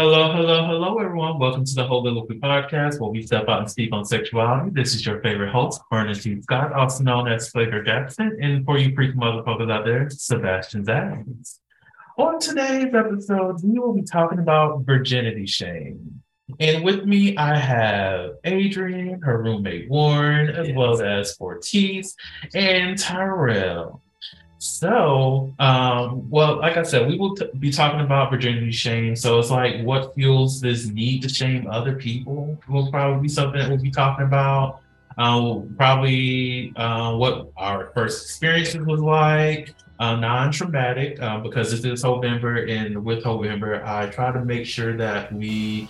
Hello, hello, hello, everyone. Welcome to the Holiloquy Podcast, where we step out and speak on sexuality. This is your favorite host, T. Scott, also known as Flavor Jackson, and for you freak motherfuckers out there, Sebastian Adams. On today's episode, we will be talking about virginity shame. And with me, I have Adrian, her roommate Warren, as Yes. well as Phortise and Tyrell. So, um, well, like I said, we will t- be talking about virginity shame. So it's like what fuels this need to shame other people will probably be something that we'll be talking about. Uh, probably uh, what our first experiences was like, uh, non-traumatic, uh, because this is November, and with November, I try to make sure that we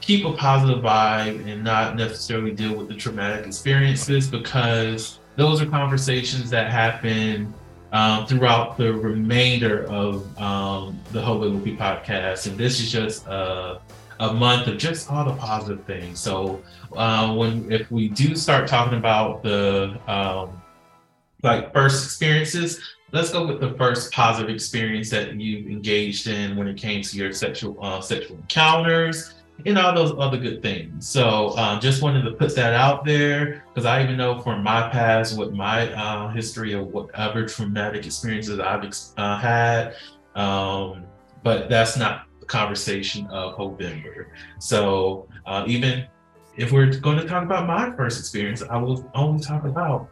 keep a positive vibe and not necessarily deal with the traumatic experiences because those are conversations that happen um, throughout the remainder of um, the Holiloquy podcast. And this is just a, a month of just all the positive things. So uh, when if we do start talking about the um, like first experiences, let's go with the first positive experience that you engaged in when it came to your sexual uh, sexual encounters and all those other good things. So uh, just wanted to put that out there because I even know from my past, with my uh, history of whatever traumatic experiences I've ex- uh, had, um, but that's not the conversation of November. So uh, even if we're going to talk about my first experience, I will only talk about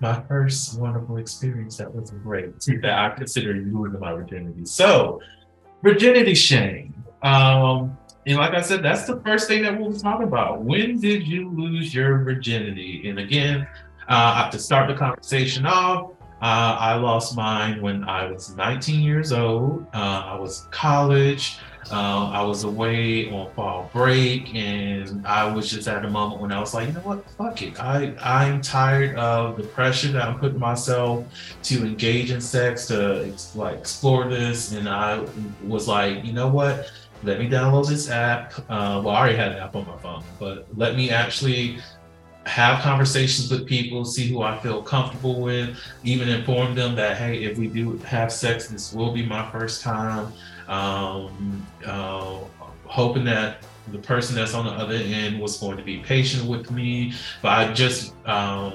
my first wonderful experience that was great that I consider ruined my virginity. So virginity shame. Um, and like I said, that's the first thing that we'll talk about. When did you lose your virginity? And again, uh, to start the conversation off, uh, I lost mine when I was 19 years old. Uh, I was college. Uh, I was away on fall break, and I was just at a moment when I was like, you know what, fuck it. I I'm tired of the pressure that I'm putting myself to engage in sex, to like explore this, and I was like, you know what, let me download this app. Uh, well, I already had an app on my phone, but let me actually have conversations with people, see who I feel comfortable with, even inform them that, hey, if we do have sex, this will be my first time. Um, uh, hoping that the person that's on the other end was going to be patient with me, but I just um,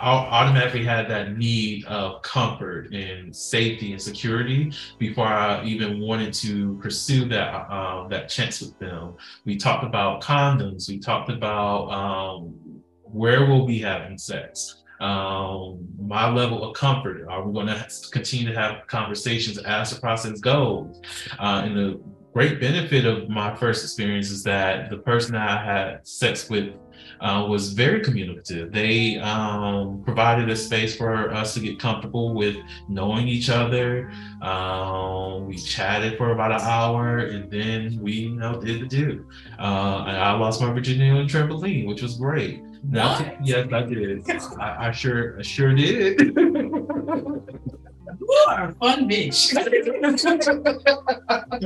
automatically had that need of comfort and safety and security before I even wanted to pursue that um, that chance with them. We talked about condoms. We talked about um, where we'll be having sex. Um, my level of comfort. Are we going to continue to have conversations as the process goes? Uh, and the great benefit of my first experience is that the person that I had sex with uh, was very communicative. They um, provided a space for us to get comfortable with knowing each other. Um, we chatted for about an hour, and then we, you know, did the do. Uh, and I lost my virginity on trampoline, which was great. Now, yes, I did. I, I sure, I sure did. You are a fun bitch.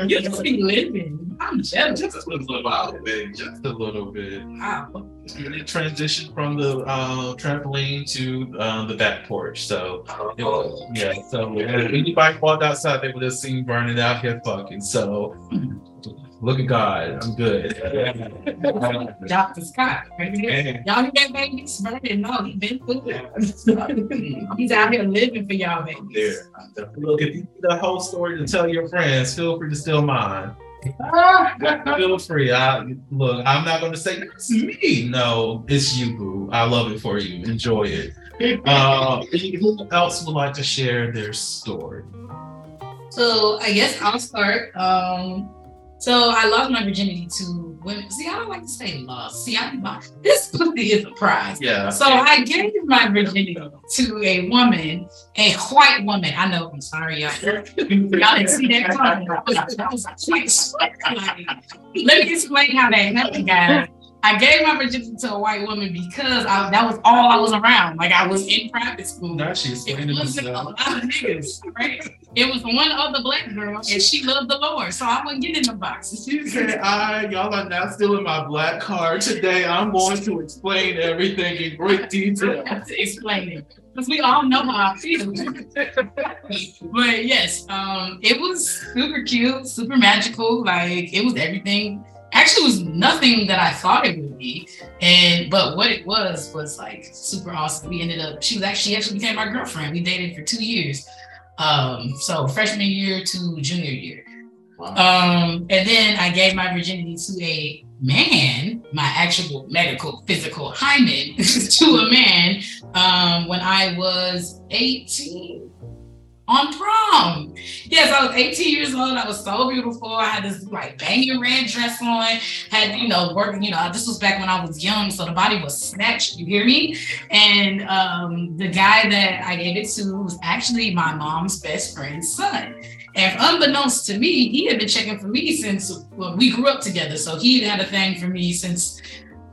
you just be living. I'm jealous. just a little bit, just a little bit. Wow. And it transitioned from the uh, trampoline to uh, the back porch. So was, yeah. So if anybody walked outside, they would have seen burning out here fucking. So Look at God. I'm good. Dr. Scott. Y'all hear that baby spreading? No, he been through it. He's out here living for y'all, there. Look, if you need the whole story to tell your friends, feel free to steal mine. Feel free. I look, I'm not gonna say it's me. No, it's you, boo. I love it for you. Enjoy it. Uh, who else would like to share their story? So I guess I'll start. Um, so I lost my virginity to women. See, I don't like to say lost. See, I this pussy is a prize. Yeah. So I gave my virginity to a woman, a white woman. I know. I'm sorry, y'all. Y'all didn't see that coming. That was a quick. Like, Let me explain how that happened, guys. I gave my virginity to a white woman because I, that was all I was around. Like I was in private school. Now she's It explaining uh, wasn't a lot of niggas, right? It was one other black girl, and she loved the Lord, so I wouldn't get in the boxes. She said, I, y'all are now stealing my black card. Today I'm going to explain everything in great I detail. have to explain it because we all know how I feel. but yes, um, it was super cute, super magical. Like it was everything. Actually, was nothing that I thought it would be, and but what it was was like super awesome. We ended up. She was actually she actually became my girlfriend. We dated for two years, um, so freshman year to junior year. Um, and then I gave my virginity to a man, my actual medical, physical hymen, to a man um, when I was 18 on prom. Yes, I was 18 years old. I was so beautiful. I had this like banging red dress on, had, you know, working, you know, this was back when I was young, so the body was snatched, you hear me? And um, the guy that I gave it to was actually my mom's best friend's son. And unbeknownst to me, he had been checking for me since well, we grew up together. So he had had a thing for me since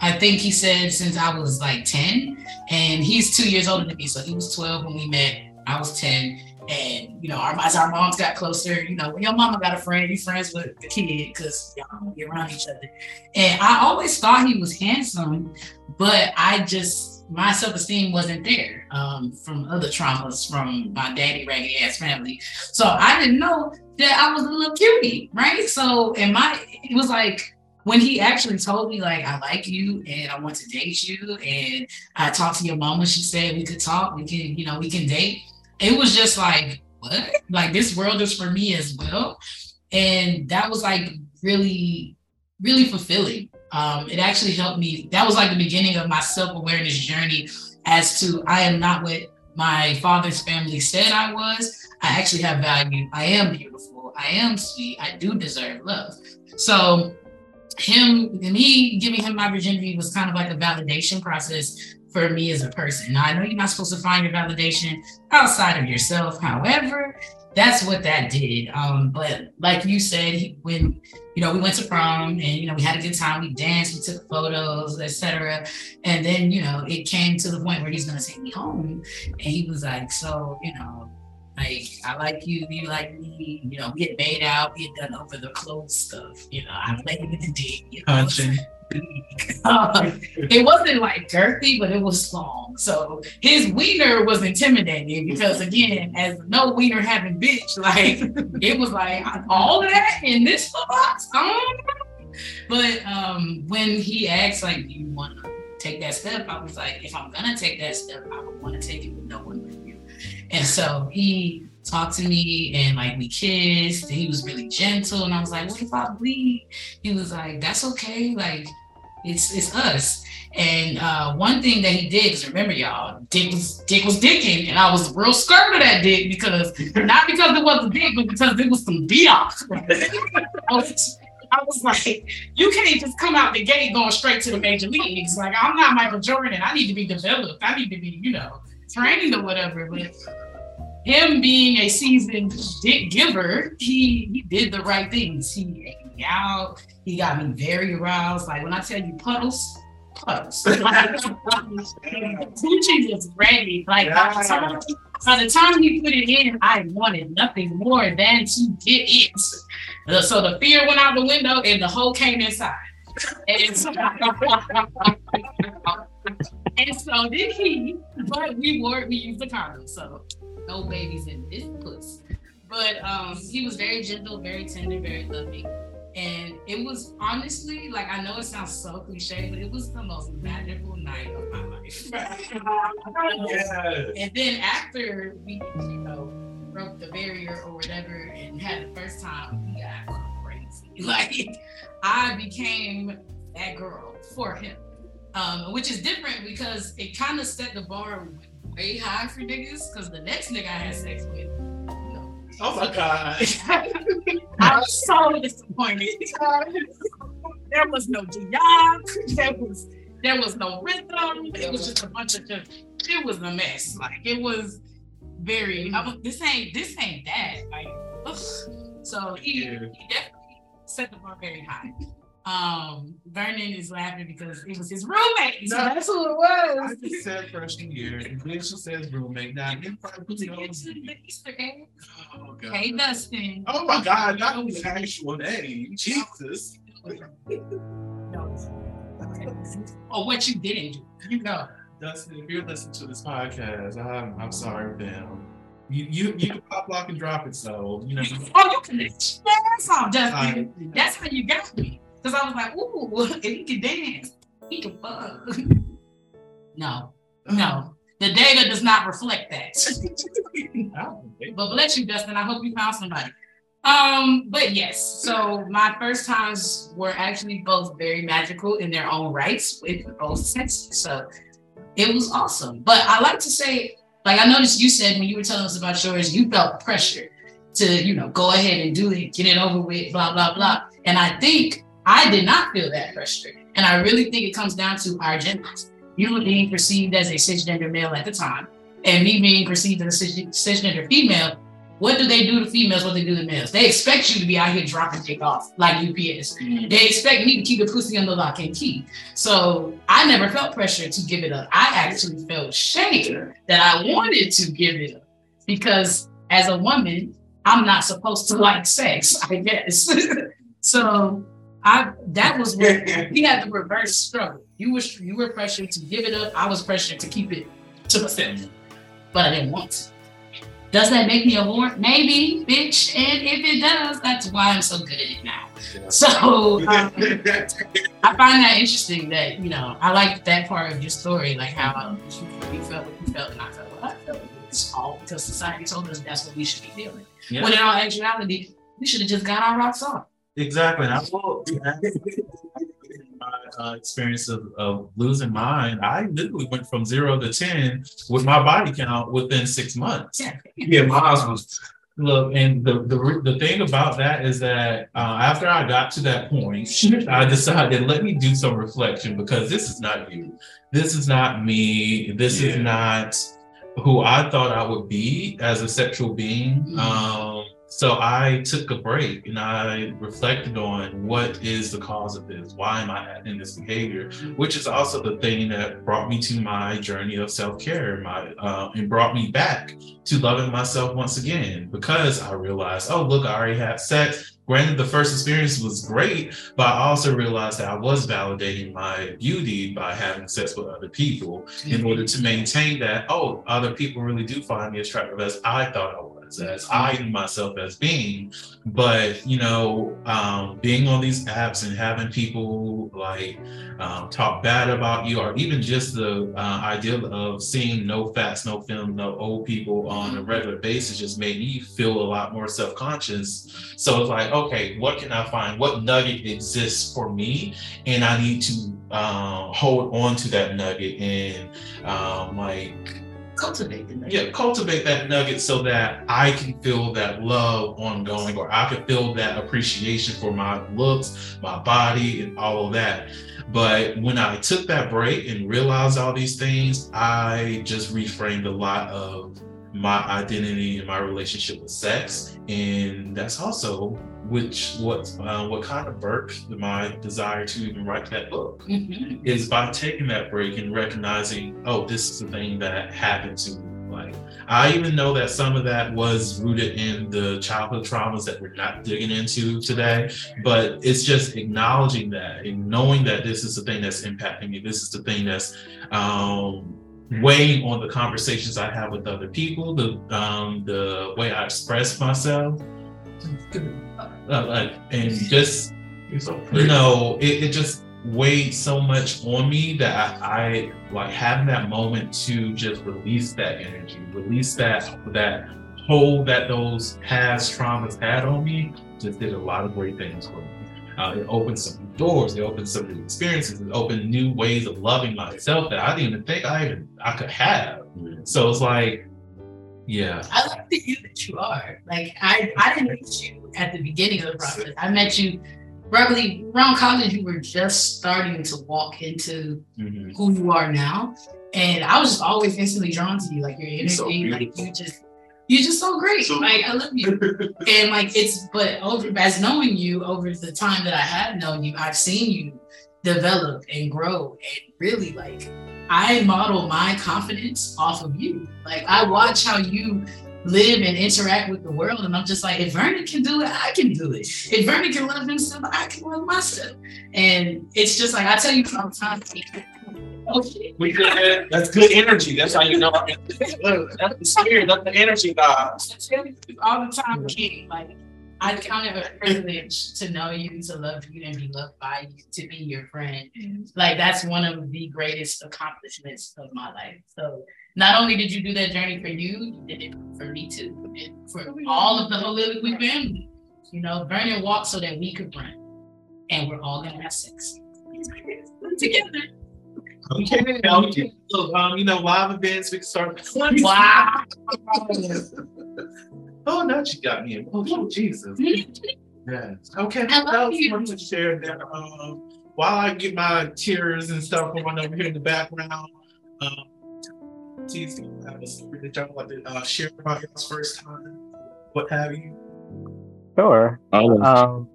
I think he said since I was like 10. And he's two years older than me. So he was 12 when we met. I was 10. And you know, our, as our moms got closer, you know, when your mama got a friend, you friends with the kid because y'all get around each other. And I always thought he was handsome, but I just my self-esteem wasn't there um, from other traumas from my daddy raggedy ass family. So I didn't know that I was a little cutie, right? So and my it was like when he actually told me like I like you and I want to date you and I talked to your mama, she said we could talk, we can, you know, we can date. It was just like, what? Like this world is for me as well. And that was like really, really fulfilling. Um, it actually helped me. That was like the beginning of my self-awareness journey as to I am not what my father's family said I was. I actually have value. I am beautiful. I am sweet. I do deserve love. So him me giving him my virginity was kind of like a validation process for me as a person. Now I know you're not supposed to find your validation outside of yourself. However, that's what that did. Um, but like you said, when you know we went to prom and you know we had a good time, we danced, we took photos, etc. And then you know it came to the point where he's gonna take me home, and he was like, "So you know, like I like you, you like me. You know, we get made out, we had done over the clothes stuff. You know, I played with the dick. You know, Punching. it wasn't like girthy, but it was long. So his wiener was intimidating because again, as no wiener having bitch, like it was like all of that in this box. But um, when he asked, like, do you want to take that step? I was like, if I'm gonna take that step, I would want to take it with no one with you. And so he talked to me and like we kissed. He was really gentle, and I was like, what if I bleed? He was like, that's okay. Like it's it's us. And uh, one thing that he did, because remember, y'all, Dick was Dick was dicking, and I was real scared of that dick because not because it was a dick, but because it was some dick. I was, like, you can't just come out the gate going straight to the major leagues. Like I'm not Michael Jordan. I need to be developed. I need to be, you know, trained or whatever. But him being a seasoned dick giver, he he did the right things. He me out. He got me very aroused. Like when I tell you puddles, puddles. Gucci was ready. Like by the, time, by the time he put it in, I wanted nothing more than to get it. So the fear went out the window and the hole came inside. And so, and so did he, but we wore we used the condom, so no babies in this puss. But um, he was very gentle, very tender, very loving. And it was honestly, like I know it sounds so cliche, but it was the most magical night of my life. Yeah. And then after we, you know, broke the barrier or whatever and had the first time, we got crazy. Like I became that girl for him. Um, which is different because it kind of set the bar way high for niggas. Because the next nigga I had sex with, you know, Oh my god. I was so disappointed. there was no job. There was there was no rhythm. It was just a bunch of just. It was a mess. Like it was very. I this ain't this ain't that. Like ugh. so he, Yeah. he definitely set the bar very high. Um, Vernon is laughing because it was his roommate. So No. that's who it I was. just said freshman year, and then she says roommate. Now, you probably To get to the Easter egg. Oh, God. Hey Dustin. Oh my God, not his actual name. Jesus. No. Or what you didn't do. You know. Dustin, if you're listening to this podcast, I'm, I'm sorry, fam. You, you you can pop lock and drop it, so you know. Oh, you can dance off, Justin. I- That's how you got me. Because I was like, ooh, if he can dance, he can fuck. No, no. The data does not reflect that. but bless you, Dustin. I hope you found somebody. Um, but yes, so my first times were actually both very magical in their own rights with both senses. So it was awesome. But I like to say, like I noticed you said when you were telling us about yours, you felt pressure to, you know, go ahead and do it, get it over with, blah, blah, blah. And I think I did not feel that pressure. And I really think it comes down to our genders. You being perceived as a cisgender male at the time, and me being perceived as a cisgender female. What do they do to females? What they do to males? They expect you to be out here dropping dick off like UPS. Mm-hmm. They expect me to keep the pussy under lock and key. So I never felt pressure to give it up. I actually felt shame that I wanted to give it up because as a woman, I'm not supposed to like sex, I guess. so I that was where we had the reverse struggle. You were you were pressured to give it up. I was pressured to keep it to myself, but I didn't want to. Does that make me a whore? Maybe, bitch. And if it does, that's why I'm so good at it now. So um, I find that interesting that, you know, I like that part of your story, like how you felt what you felt and I felt what I felt. It's all because society told us that's what we should be feeling. Yeah. When in all actuality, we should have just got our rocks off. Exactly. And I will my uh, experience of, of losing mine, I literally went from zero to 10 with my body count within six months. Yeah. Yeah, mine was Look, and the, the the thing about that is that uh, after I got to that point, I decided let me do some reflection because this is not you, this is not me, this is not who I thought I would be as a sexual being. Mhm. Um, so I took a break and I reflected on what is the cause of this? Why am I in this behavior? Which is also the thing that brought me to my journey of self care, my uh, and brought me back to loving myself once again because I realized, oh look, I already had sex. Granted, the first experience was great, but I also realized that I was validating my beauty by having sex with other people in order to maintain that, oh, other people really do find me attractive as I thought I was, as I knew myself as being. But, you know, um, being on these apps and having people like um, talk bad about you, or even just the uh, idea of seeing no fats, no film, no old people on a regular basis just made me feel a lot more self conscious. So it's like, okay, what can I find? What nugget exists for me? And I need to um, hold on to that nugget and um, like Cultivate the nugget. yeah, cultivate that nugget so that I can feel that love ongoing, or I can feel that appreciation for my looks, my body, and all of that. But when I took that break and realized all these things, I just reframed a lot of my identity and my relationship with sex, and that's also which what uh, what kind of birthed my desire to even write that book Mhm. is by taking that break and recognizing, oh, this is the thing that happened to me. Like, I even know that some of that was rooted in the childhood traumas that we're not digging into today, but it's just acknowledging that and knowing that this is the thing that's impacting me. This is the thing that's um, weighing on the conversations I have with other people, the um, the way I express myself. Like, and just you know, it, it just weighed so much on me that I, I like having that moment to just release that energy, release that that hold that those past traumas had on me. Just did a lot of great things for me. Uh, it opened some new doors. It opened some new experiences. It opened new ways of loving myself that I didn't even think I even I could have. So it's like, yeah. I like the you that you are. Like I, I didn't meet you at the beginning of the process. I met you probably around college. You were just starting to walk into Mhm. who you are now, and I was just always instantly drawn to you. Like your energy, so like you just, you're just so great. So- like I love you. and like it's but over as knowing you over the time that I have known you, I've seen you develop and grow and really like I model my confidence off of you. Like I watch how you live and interact with the world, and I'm just like, if Vernon can do it, I can do it. If Vernon can love himself, I can love myself. And it's just like I tell you all the time. Okay. Oh, we good. That's good energy. That's how you know. That's the spirit. That's the energy, guys. I tell you all the time, King. Like I count it a privilege to know you, to love you, and be loved by you, to be your friend. Like that's one of the greatest accomplishments of my life. So not only did you do that journey for you, you did it for me too, and for all of the Holiloquy family. You know, Vernon walked so that we could run, and we're all gonna have sex together. Okay. Okay. So, um, you know, live events. We can start. Wow. Oh, now she got me. Oh, Jesus. Yes. Okay. I love What else you. want to share that? Um, while I get my tears and stuff going over here in the background, um, T's have a story that y'all like to uh, share about your first time, what have you? Sure. I'll- Um,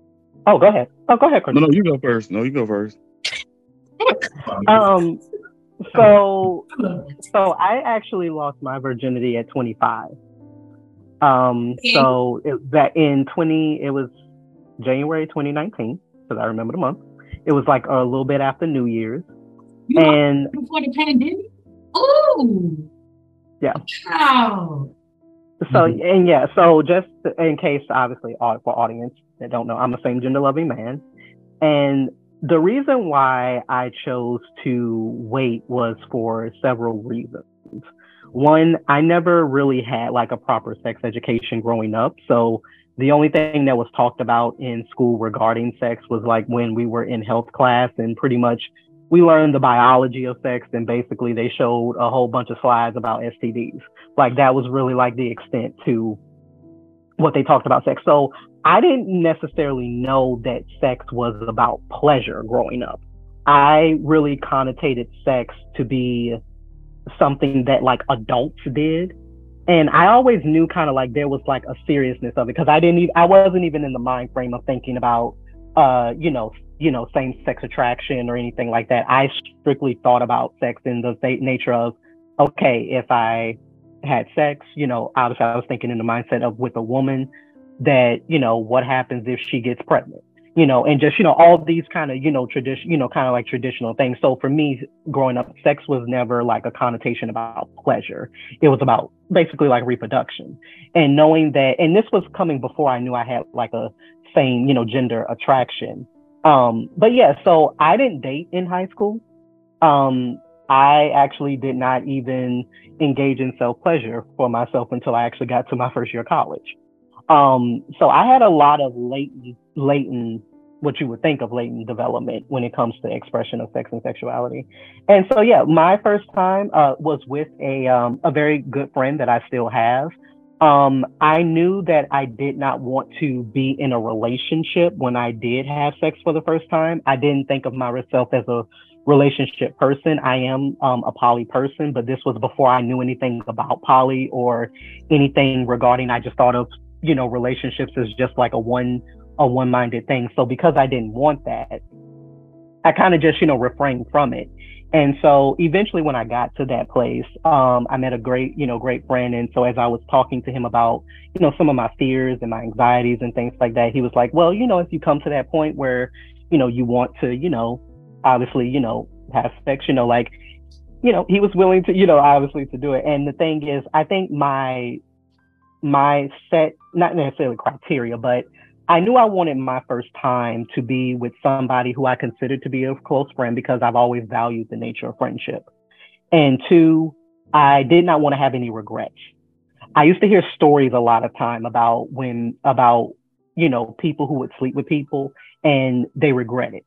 oh, go ahead. Oh, go ahead, no, no, you go first. No, you go first. Um, so, so I actually lost my virginity at 25. Um, so it, that in 20, it was January 2019, because I remember the month. It was like a little bit after New Year's, You and before the pandemic. Ooh. Yeah. Wow. So and yeah, so just in case, obviously, for audience that don't know, I'm a same gender loving man, and the reason why I chose to wait was for several reasons. One, I never really had like a proper sex education growing up, so the only thing that was talked about in school regarding sex was like when we were in health class, and pretty much we learned the biology of sex, and basically they showed a whole bunch of slides about STDs like that was really like the extent to what they talked about sex. So I didn't necessarily know that sex was about pleasure growing up. I really connotated sex to be something that like adults did. And I always knew kind of like there was like a seriousness of it because I didn't even, I wasn't even in the mind frame of thinking about, uh, you know, you know, same sex attraction or anything like that. I strictly thought about sex in the th- nature of, okay, if I had sex, you know, obviously I was thinking in the mindset of with a woman that, you know, what happens if she gets pregnant, you know, and just, you know, all these kind of, you know, tradition, you know, kind of like traditional things. So for me, growing up, sex was never like a connotation about pleasure. It was about basically like reproduction and knowing that, and this was coming before I knew I had like a same, you know, gender attraction. Um, but yeah, so I didn't date in high school. Um, I actually did not even engage in self pleasure for myself until I actually got to my first year of college. Um, so I had a lot of latent, latent, what you would think of latent development when it comes to expression of sex and sexuality. And so, yeah, my first time uh, was with a um, a very good friend that I still have. Um, I knew that I did not want to be in a relationship when I did have sex for the first time. I didn't think of myself as a relationship person. I am um, a poly person, but this was before I knew anything about poly or anything regarding. I just thought of you know relationships as just like a one a one minded thing. So because I didn't want that, I kind of just you know refrained from it. And so eventually, when I got to that place, um, I met a great, you know, great friend. And so as I was talking to him about, you know, some of my fears and my anxieties and things like that, he was like, "Well, you know, if you come to that point where, you know, you want to, you know, obviously, you know, have sex, you know, like, you know, he was willing to, you know, obviously to do it. And the thing is, I think my my set, not necessarily criteria, but I knew I wanted my first time to be with somebody who I considered to be a close friend because I've always valued the nature of friendship. And two, I did not want to have any regrets. I used to hear stories a lot of time about when about you know people who would sleep with people and they regret it.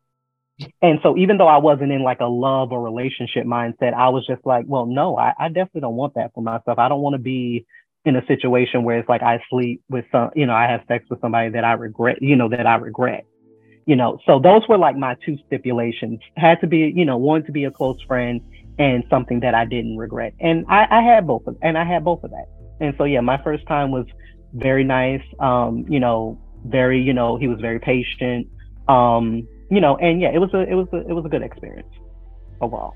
And so even though I wasn't in like a love or relationship mindset, I was just like, well, no, I, I definitely don't want that for myself. I don't want to be in a situation where it's like I sleep with some, you know, I have sex with somebody that I regret, you know, that I regret. You know, so those were like my two stipulations. Had to be, you know, one to be a close friend and something that I didn't regret. And I, I had both of and I had both of that. And so yeah, my first time was very nice. Um, you know, very, you know, he was very patient. Um, you know, and yeah, it was a it was a it was a good experience overall.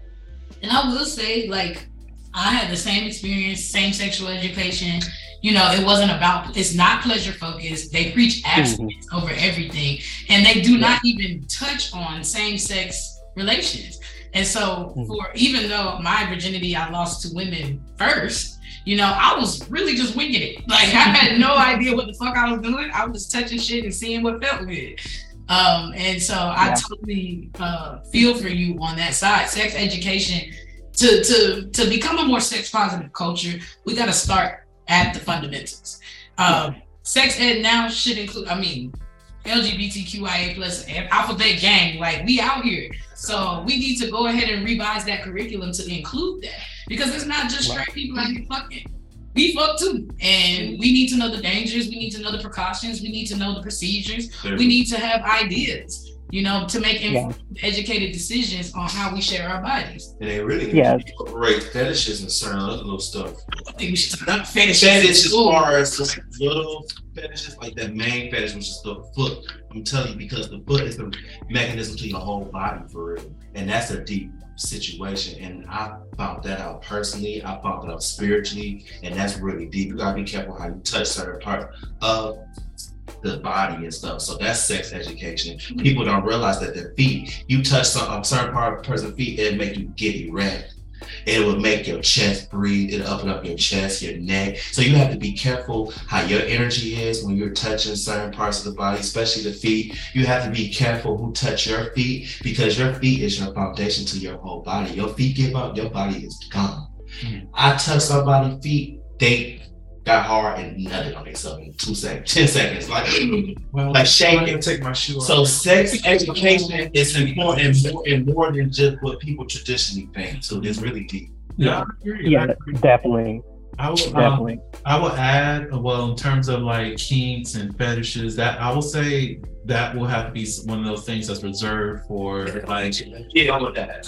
And I will say, like, I had the same experience, same sexual education. You know, it wasn't about, it's not pleasure focused. They preach abstinence mm-hmm. over everything, and they do not even touch on same sex relations. And so, mm-hmm. for even though my virginity I lost to women first, you know, I was really just winging it. Like, I had no idea what the fuck I was doing. I was touching shit and seeing what felt good. Um, and so yeah. I totally uh, feel for you on that side. Sex education to to to become a more sex positive culture, we got to start at the fundamentals. Um, sex ed now should include. I mean, LGBTQIA plus alphabet gang. Like we out here, so we need to go ahead and revise that curriculum to include that because it's not just straight people out here fucking. We fuck too, and we need to know the dangers. We need to know the precautions. We need to know the procedures. We need to have ideas you know, to make informed, yeah. educated decisions on how we share our bodies. And they really yeah. incorporate fetishes and certain other little stuff. I think we should talk about fetishes. Fetishes as far as like little fetishes, like that main fetish, which is the foot. I'm telling you, because the foot is the mechanism to your whole body for real. And that's a deep situation. And I found that out personally. I found that out spiritually. And that's really deep. You gotta be careful how you touch certain part of the body and stuff. So that's sex education. People don't realize that their feet, you touch some a certain part of a person's feet, it make you get erect. It will make your chest breathe. It'll open up your chest, your neck. So you have to be careful how your energy is when you're touching certain parts of the body, especially the feet. You have to be careful who touch your feet because your feet is your foundation to your whole body. Your feet give up, your body is gone. Mm-hmm. I touch somebody's feet, they got hard and nutted on themselves in two seconds, ten seconds, like well, like shaking. Take my shoe off. So sex education is important more and more than just what people traditionally think. So it's really deep. Yeah, yeah, definitely. I would definitely. Um, I will add well in terms of like kinks and fetishes that I will say that will have to be one of those things that's reserved for like yeah, that.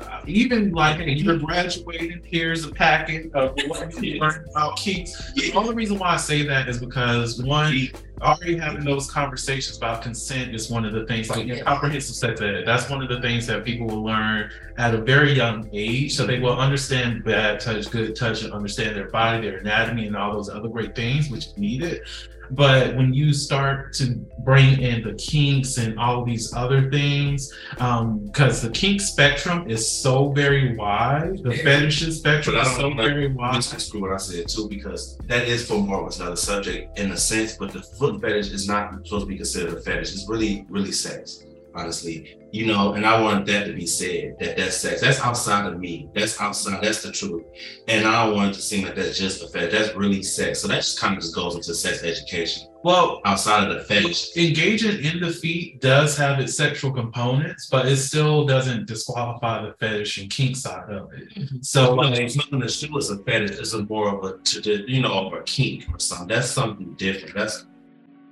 Uh, even like when you're graduating, here's a packet of what you learned about kinks. The only reason why I say that is because one, already having those conversations about consent is one of the things like in comprehensive sex ed. That's one of the things that people will learn at a very young age, so they will understand bad touch, good touch, and understand their body, their anatomy, and all those other great things which need it. But when you start to bring in the kinks and all these other things, because um, the kink spectrum is so very wide, the yeah. fetishes spectrum is so very wide. Screw what I said too, because that is for more of another subject in a sense, but the foot fetish is not supposed to be considered a fetish. It's really, really sex honestly. You know, and I want that to be said that that's sex. That's outside of me. That's outside. That's the truth. And I don't want it to seem like that's just a fetish. That's really sex. So that just kind of just goes into sex education. Well, outside of the fetish, engaging in the feet does have its sexual components, but it still doesn't disqualify the fetish and kink side of it. Mm-hmm. So, well, like, it's nothing to do with a fetish. It's a more of a, you know, of a kink or something. That's something different. That's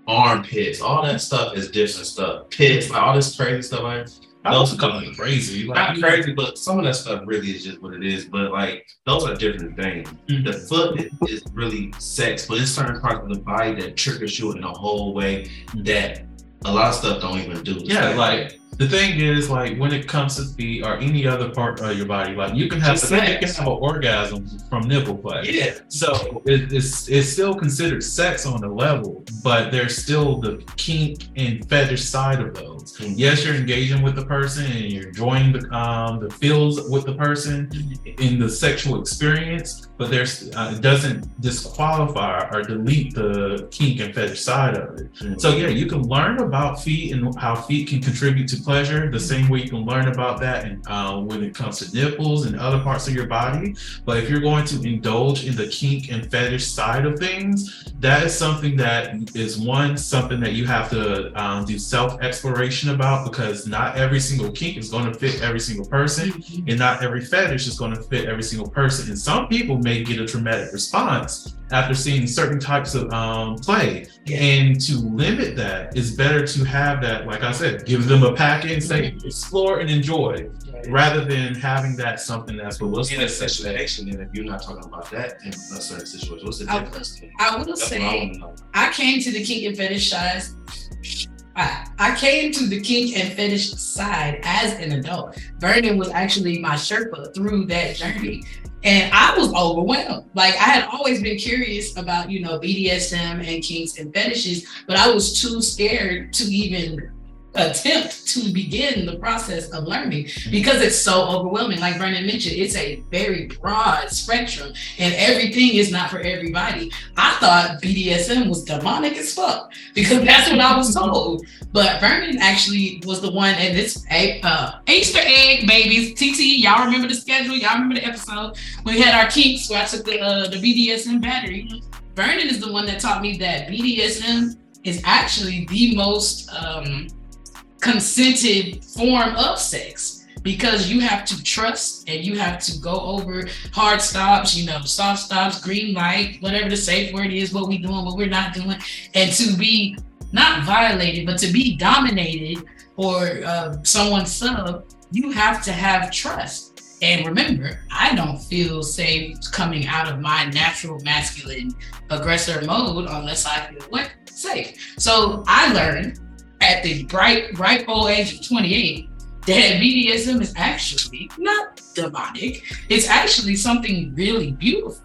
armpits, all that stuff is different stuff. Pits, like all this crazy stuff. Like, those are kind of crazy. Like, not crazy, but some of that stuff really is just what it is. But like those are different things. Mm-hmm. The foot is, is, really sex, but it's certain parts of the body that triggers you in a whole way that a lot of stuff don't even do. Yeah, like the thing is, like when it comes to feet or any other part of your body, like you can have Just you can sex. have an orgasm from nipple play. Yeah. So it, it's it's still considered sex on a level, but there's still the kink and fetish side of those. Mhm. Yes, you're engaging with the person and you're enjoying the um the feels with the person in the sexual experience, but there's uh, it doesn't disqualify or delete the kink and fetish side of it. So yeah, you can learn about feet and how feet can contribute to pleasure the same way you can learn about that and uh, when it comes to nipples and other parts of your body. But if you're going to indulge in the kink and fetish side of things, that is something that is one something that you have to um, do self exploration about because not every single kink is going to fit every single person, and not every fetish is going to fit every single person. And some people may get a traumatic response after seeing certain types of um, play. And to limit that, it's better to have that, like I said, give them a packet and say, explore and enjoy, rather than having that something that's well, let's in a let's say that. situation, and if you're not talking about that in a certain situation, what's the I- difference? then? I will That's what say wanna. I came to the kink and fetish side. I, I came to the kink and fetish side as an adult. Vernon was actually my Sherpa through that journey. And I was overwhelmed. Like I had always been curious about, you know, BDSM and kinks and fetishes, but I was too scared to even attempt to begin the process of learning because it's so overwhelming. Like Vernon mentioned, it's a very broad spectrum and everything is not for everybody. I thought BDSM was demonic as fuck because that's what I was told. But Vernon actually was the one, and it's a uh, Easter egg babies. TT, y'all remember the schedule? Y'all remember the episode? We had our kinks where I took the uh, the BDSM battery. Vernon is the one that taught me that BDSM is actually the most um, consented form of sex because you have to trust and you have to go over hard stops, you know, soft stops, green light, whatever the safe word is, what we doing, what we're not doing, and to be not violated, but to be dominated or uh, someone's sub, you have to have trust. And remember, I don't feel safe coming out of my natural masculine aggressor mode unless I feel what safe. So I learned at the bright, ripe old age of 28 that BDSM is actually not demonic. It's actually something really beautiful.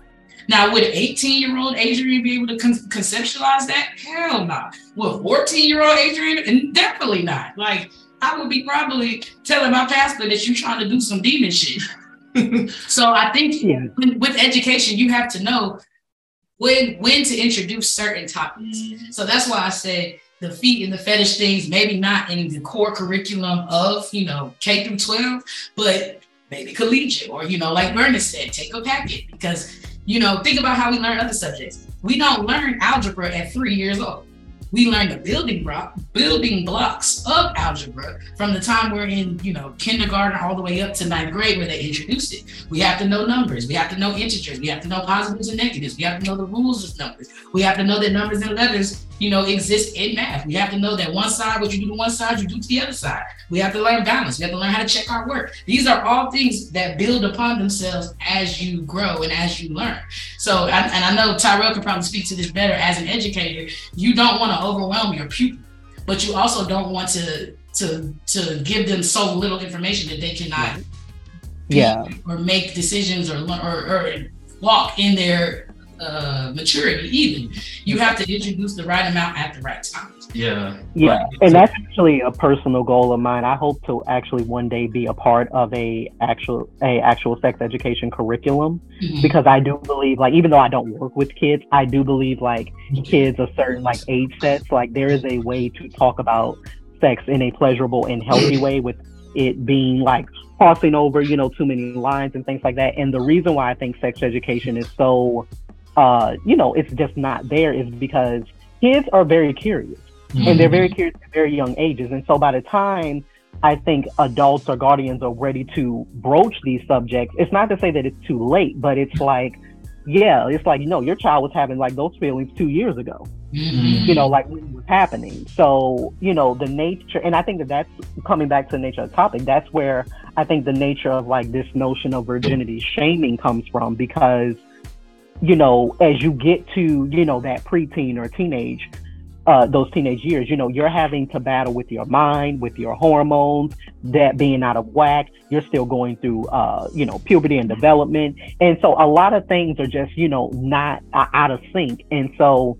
Now, would 18 year old Adrian be able to con- conceptualize that? Hell no. Would 14 year old Adrian? And definitely not. Like, I would be probably telling my pastor that you're trying to do some demon shit. so I think Yeah. when- with education, you have to know when when to introduce certain topics. Mm-hmm. So that's why I said the feet and the fetish things, maybe not in the core curriculum of you know K through 12, but maybe collegiate or you know, like Vernon said, take a packet because you know, think about how we learn other subjects. We don't learn algebra at three years old. We learn the building block, building blocks of algebra from the time we're in, you know, kindergarten all the way up to ninth grade where they introduced it. We have to know numbers. We have to know integers. We have to know positives and negatives. We have to know the rules of numbers. We have to know that numbers and letters, you know, exist in math. We have to know that one side, what you do to one side, you do to the other side. We have to learn balance. We have to learn how to check our work. These are all things that build upon themselves as you grow and as you learn. So, and I know Tyrell could probably speak to this better as an educator. You don't want to overwhelm your pupil, but you also don't want to to to give them so little information that they cannot Yeah. or make decisions or learn or, or walk in their uh, maturity even you have to introduce the right amount at the right time Yeah. Yeah, Right. and that's actually a personal goal of mine. I hope to actually one day be a part of a actual a actual sex education curriculum Mhm. because I do believe like even though I don't work with kids, I do believe like kids of certain like age sets, like there is a way to talk about sex in a pleasurable and healthy way with it being like crossing over, you know, too many lines and things like that. And the reason why I think sex education is so uh, you know, it's just not there is because kids are very curious and they're very curious at very young ages. And so by the time I think adults or guardians are ready to broach these subjects, it's not to say that it's too late, but it's like, yeah, it's like, you know, your child was having like those feelings two years ago, Mhm. you know, like when it was happening. So, you know, the nature, and I think that that's coming back to the nature of the topic, that's where I think the nature of like this notion of virginity shaming comes from because, you know, as you get to, you know, that preteen or teenage, uh, those teenage years, you know, you're having to battle with your mind, with your hormones, that being out of whack. You're still going through, uh, you know, puberty and development, and so a lot of things are just, you know, not uh, out of sync. And so,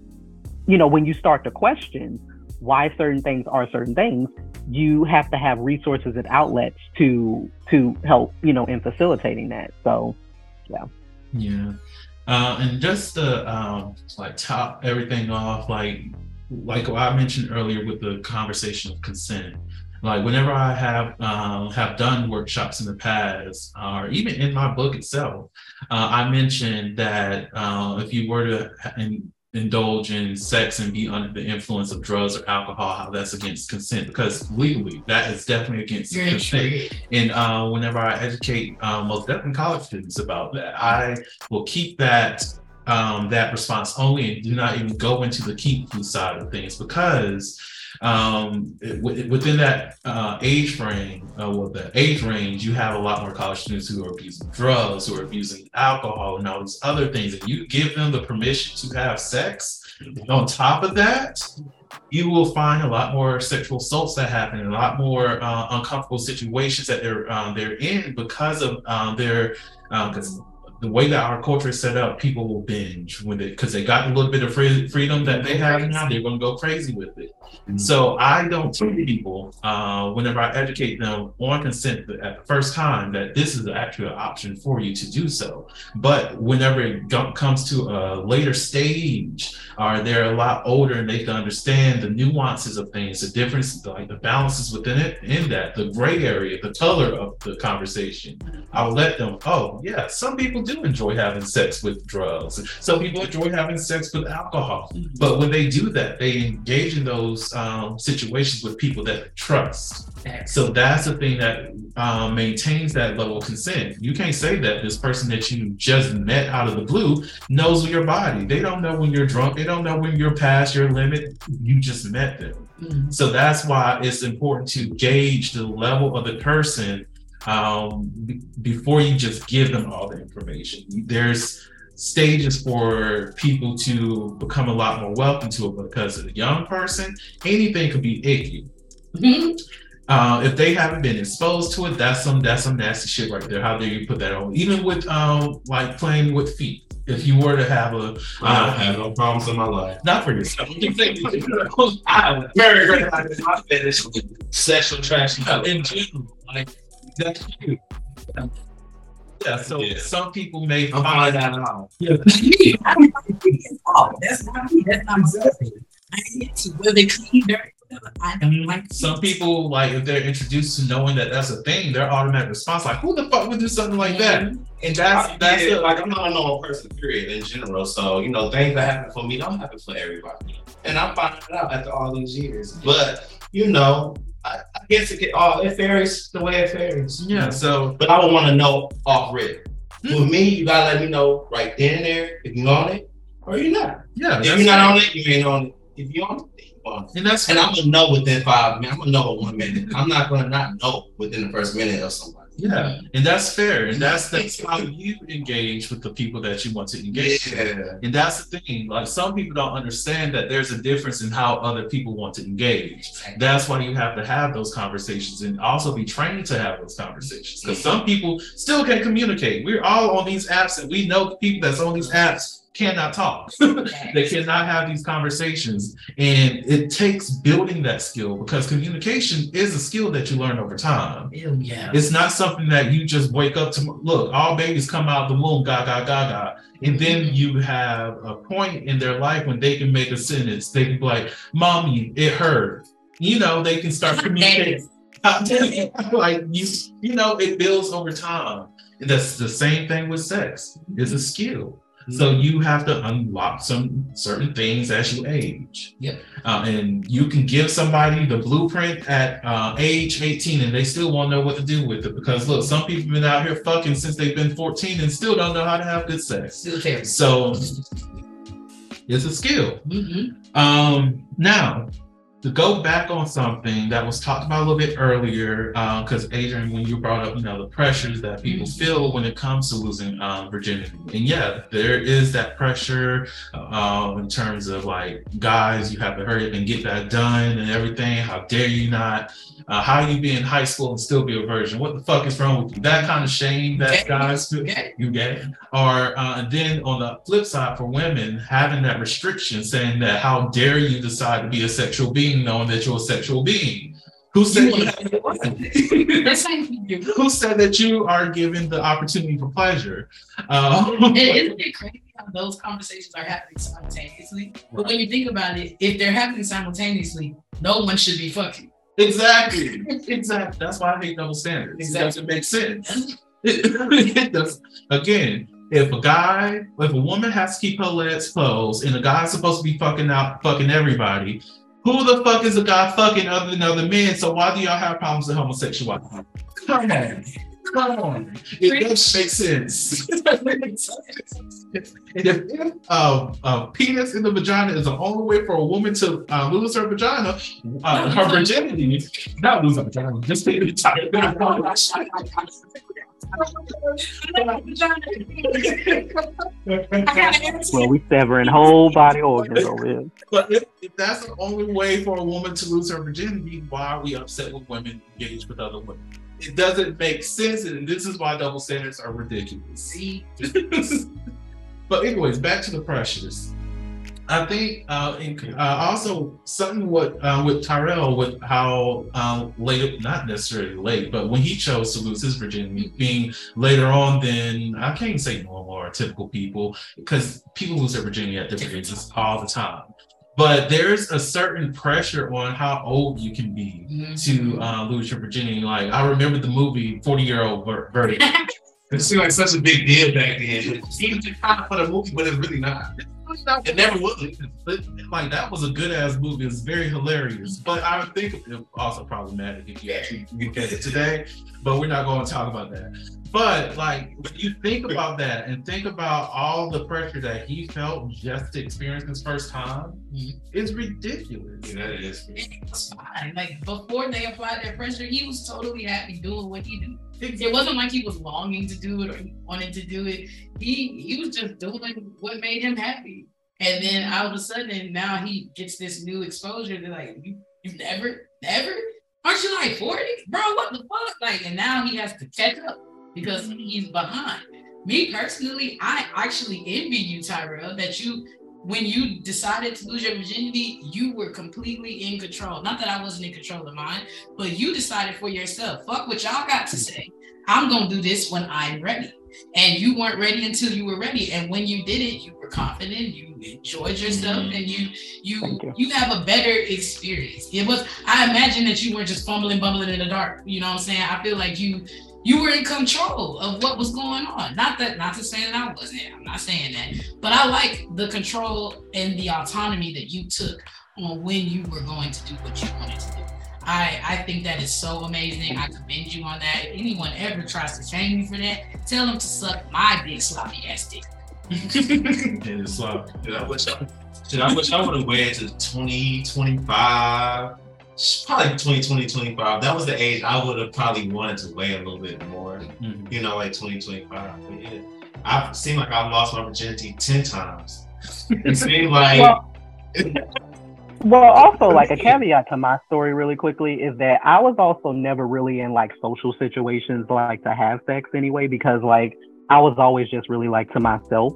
you know, when you start to question why certain things are certain things, you have to have resources and outlets to to help, you know, in facilitating that. So, yeah. Yeah. Uh, and just to um, like top everything off, like like I mentioned earlier with the conversation of consent. Like whenever I have um, have done workshops in the past, or even in my book itself, uh, I mentioned that uh, if you were to in, indulge in sex and be under the influence of drugs or alcohol, how that's against consent because legally that is definitely against Very consent. true. And uh, whenever I educate um, most definitely college students about that, I will keep that um, that response only and do not even go into the kinky side of things because um, it- wi- within that uh, age frame, uh, well, the age range, you have a lot more college students who are abusing drugs, who are abusing alcohol, and all these other things. And you give them the permission to have sex. On top of that, you will find a lot more sexual assaults that happen, a lot more uh, uncomfortable situations that they're um, they're in because of um, their because the way that our culture is set up, people will binge when they because they got a little bit of free, freedom that they have now. They're going to go crazy with it. So I don't tell people uh, whenever I educate them on consent at the first time that this is actually an option for you to do so. But whenever it comes to a later stage, or they're a lot older and they can understand the nuances of things, the difference, like the balances within it, in that, the gray area, the color of the conversation. I'll let them, oh, yeah, some people do enjoy having sex with drugs. Some people enjoy having sex with alcohol. But when they do that, they engage in those um, situations with people that they trust. So that's the thing that um, maintains that level of consent. You can't say that this person that you just met out of the blue knows your body. They don't know when you're drunk. They don't know when you're past your limit. You just met them. Mhm. So that's why it's important to gauge the level of the person um, be- before you just give them all the information. There's stages for people to become a lot more welcome to it because of a young person, anything could be icky. Mhm. Uh, if they haven't been exposed to it, that's some that's some nasty shit right there. How dare you put that on? Even with um like playing with feet. If you were to have a I don't uh, have no problems in my life. not for yourself, I'm just saying, I'm very, very happy with my fetish. Sexual attraction. in general, like that's you. Yeah, so Yeah. some people may I'm find finding that out. Oh, that's not me. That's not myself. I ain't into whether they clean dirt. Whatever. I don't like some people like if they're introduced to knowing that that's a thing, their automatic response like, "Who the fuck would do something like that?" And that's that's yeah, it. like I'm not a normal person, period, in general. So you know, things that happen for me don't happen for everybody, and I'm finding it out after all these years. But you know, I, I guess it get all it varies the way it varies. Yeah, so But I would want to know off rip. Hmm. With me, you gotta let me know right then and there if you're on it or you're not. yeah, If you're not fair. on it, you ain't on it. If you're on it, then you're on it. and that's And I'm gonna know within five minutes. I'm gonna know in one minute. I'm not gonna not know within the first minute of somebody. yeah, and that's fair, and that's that's how you engage with the people that you want to engage. with. Yeah. And that's the thing. Like some people don't understand that there's a difference in how other people want to engage. That's why you have to have those conversations and also be trained to have those conversations. Because some people still can't communicate. We're all on these apps, and we know people that's on these apps cannot talk. they cannot have these conversations. And it takes building that skill because communication is a skill that you learn over time. Ew, yeah. It's not something that you just wake up to. Look, all babies come out the womb, ga ga ga ga, and then mm-hmm. you have a point in their life when they can make a sentence. They can be like, "Mommy, it hurt." You know, they can start communicating. like you, you know, it builds over time. And that's the same thing with sex. It's a skill. So you have to unlock some certain things as you age. Yep. Uh, and you can give somebody the blueprint at uh, age 18 and they still won't know what to do with it. Because look, some people have been out here fucking since they've been 14 and still don't know how to have good sex. Still terrible. So it's a skill. Mhm. Um, now, to go back on something that was talked about a little bit earlier, because Adrian, when you brought up, you know, the pressures that people feel when it comes to losing um, virginity, and yeah, there is that pressure uh, in terms of like guys, you have to hurry up and get that done and everything. How dare you not? Uh, how you be in high school and still be a virgin? What the fuck is wrong with you? That kind of shame that guys feel. You get, or uh, and then on the flip side for women, having that restriction, saying that how dare you decide to be a sexual being, knowing that you're a sexual being. Who said you you. Who said that you are given the opportunity for pleasure? Um, Isn't it crazy how those conversations are happening simultaneously? But when you think about it, if they're happening simultaneously, no one should be fucking. exactly, exactly. That's why I hate double standards. It doesn't make sense. It does. Again, if a guy, if a woman has to keep her legs closed, and a guy's supposed to be fucking out, fucking everybody, who the fuck is a guy fucking other than other men? So why do y'all have problems with homosexuality? Come on. Come on. It doesn't make sense. It doesn't make sense. And if, uh, a penis in the vagina is the only way for a woman to uh, lose her vagina, uh, her virginity, not lose her vagina, just take the time. Well, we severing whole body organs over here. But if, if that's the only way for a woman to lose her virginity, why are we upset when women engage with other women? It doesn't make sense, and this is why double standards are ridiculous. See, but anyways, back to the pressures. I think uh, in, uh, also something what uh, with Tyrell with how uh, late, not necessarily late, but when he chose to lose his virginity, being later on than I can't even say normal or typical people, because people lose their virginity at different ages all the time. But there's a certain pressure on how old you can be to uh, lose your virginity. Like I remember the movie Forty Year Old Vir- Virgin. It seemed like such a big deal back then. Even just kind of for the movie, but it's really not. It never was. Like that was a good ass movie. It's very hilarious. But I think it also problematic if you actually look at it today. But we're not going to talk about that. But like when you think about that and think about all the pressure that he felt just to experience his first time, it's ridiculous. Yeah, that is. it's fine. Like before they applied that pressure, he was totally happy doing what he did. It wasn't like he was longing to do it or he wanted to do it. He he was just doing what made him happy. And then all of a sudden now he gets this new exposure to like you you never never aren't you like 40? Bro, what the fuck? Like and now he has to catch up because he's behind. Me personally, I actually envy you, Tyrell, that you when you decided to lose your virginity, you were completely in control. Not that I wasn't in control of mine, but you decided for yourself. Fuck what y'all got to say. I'm gonna do this when I'm ready. And you weren't ready until you were ready. And when you did it, you were confident, you enjoyed yourself, mm-hmm. and you you you. you have a better experience. It was I imagine that you weren't just fumbling, bumbling in the dark. You know what I'm saying? I feel like you you were in control of what was going on. Not that not to say that I wasn't. I'm not saying that. But I like the control and the autonomy that you took on when you were going to do what you wanted to do. I, I think that is so amazing. I commend you on that. If anyone ever tries to shame you for that, tell them to suck my big sloppy ass dick. And it's like, Shit, I wish I, shit, I wish I would have waited to 20, 25, probably 20, 20, 25. That was the age I would have probably wanted to weigh a little bit more, mhm. you know, like 20, 25. But yeah, I seem like I've lost my virginity 10 times. It seemed like, Well, well, also like a caveat to my story really quickly is that I was also never really in like social situations like to have sex anyway because like I was always just really like to myself.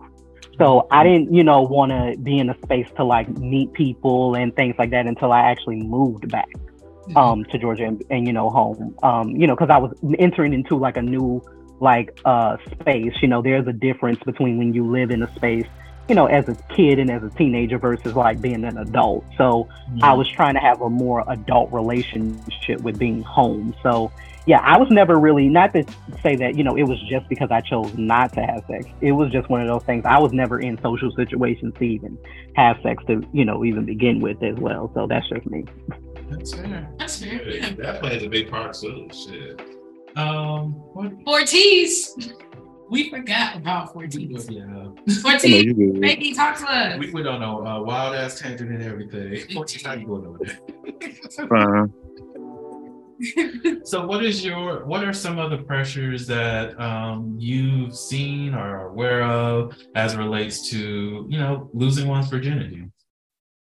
So I didn't, you know, want to be in a space to like meet people and things like that until I actually moved back um to Georgia and, and you know home. Um, you know, because I was entering into like a new like uh space. You know, there's a difference between when you live in a space you know, as a kid and as a teenager versus like being an adult. So I was trying to have a more adult relationship with being home. So yeah, I was never really not to say that, you know, it was just because I chose not to have sex. It was just one of those things. I was never in social situations to even have sex to, you know, even begin with as well. So that's just me. That's fair. That's fair. Yeah. that plays a big part too. Shit. Um, what Four We forgot about 14. Yeah. 14. you good. Talk to us. We, we don't know. Uh, wild ass tangent and everything. How you going over there? Fine. So, what is your? What are some of the pressures that um, you've seen or are aware of as it relates to you know losing one's virginity?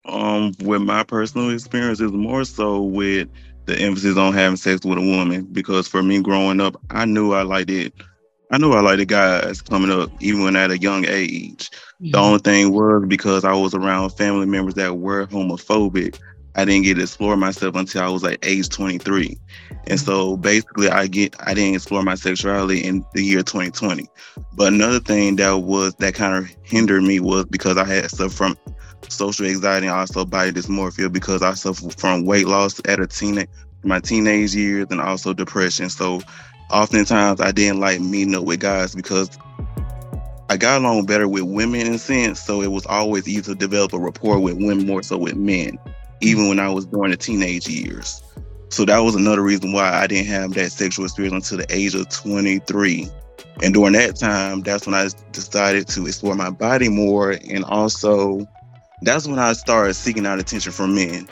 Um, with my personal experience is more so with the emphasis on having sex with a woman because for me growing up, I knew I liked it. I knew I liked the guys coming up, even at a young age. The only thing was because I was around family members that were homophobic, I didn't get to explore myself until I was like age 23. And so mm-hmm. basically I get I didn't explore my sexuality in the year 2020. But another thing that was that kind of hindered me was because I had suffered from social anxiety and also body dysmorphia because I suffered from weight loss at a teen my teenage years and also depression. So oftentimes I didn't like meeting up with guys because I got along better with women in a sense. So it was always easy to develop a rapport with women more so with men, even when I was during the teenage years. So that was another reason why I didn't have that sexual experience until the age of 23. And during that time, that's when I decided to explore my body more. And also, that's when I started seeking out attention from men.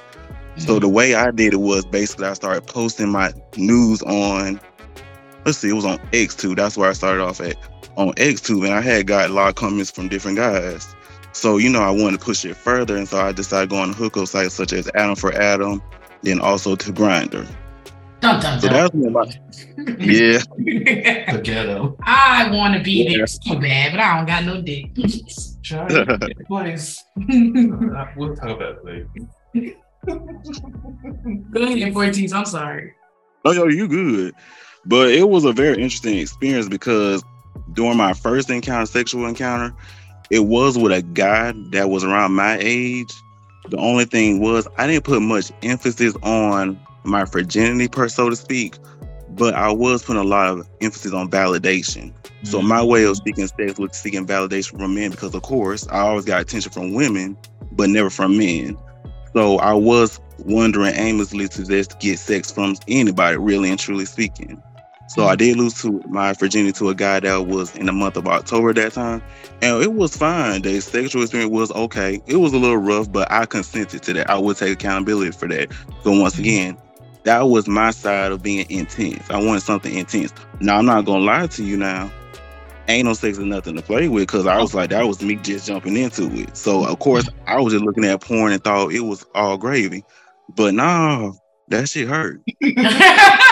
So mm-hmm. the way I did it was basically I started posting my news on, let's see, it was on Xtube. That's where I started off at on Xtube, and I had got a lot of comments from different guys. So you know, I wanted to push it further, and so I decided to go on hookup sites such as Adam4Adam, then also to Grindr. Dun, dun, So dun. that's when my yeah. The ghetto. I want to be Yeah. there so bad, but I don't got no dick. Try to get place. We'll talk about it later. Go ahead, 14. I'm sorry. Oh, yo, you good. But it was a very interesting experience because during my first encounter, sexual encounter, it was with a guy that was around my age. The only thing was I didn't put much emphasis on my virginity, per so to speak, but I was putting a lot of emphasis on validation. So mm-hmm. my way of seeking sex was seeking validation from men because, of course, I always got attention from women, but never from men. So I was wondering aimlessly to just get sex from anybody, really and truly speaking. So I did lose to my virginity to a guy that was in the month of October that time, and it was fine. The sexual experience was okay. It was a little rough, but I consented to that. I would take accountability for that. So once mm-hmm. again, that was my side of being intense. I wanted something intense. Now I'm not gonna lie to you. Now, ain't no sex is nothing to play with because I was like that was me just jumping into it. So of course I was just looking at porn and thought it was all gravy, but nah, that shit hurt.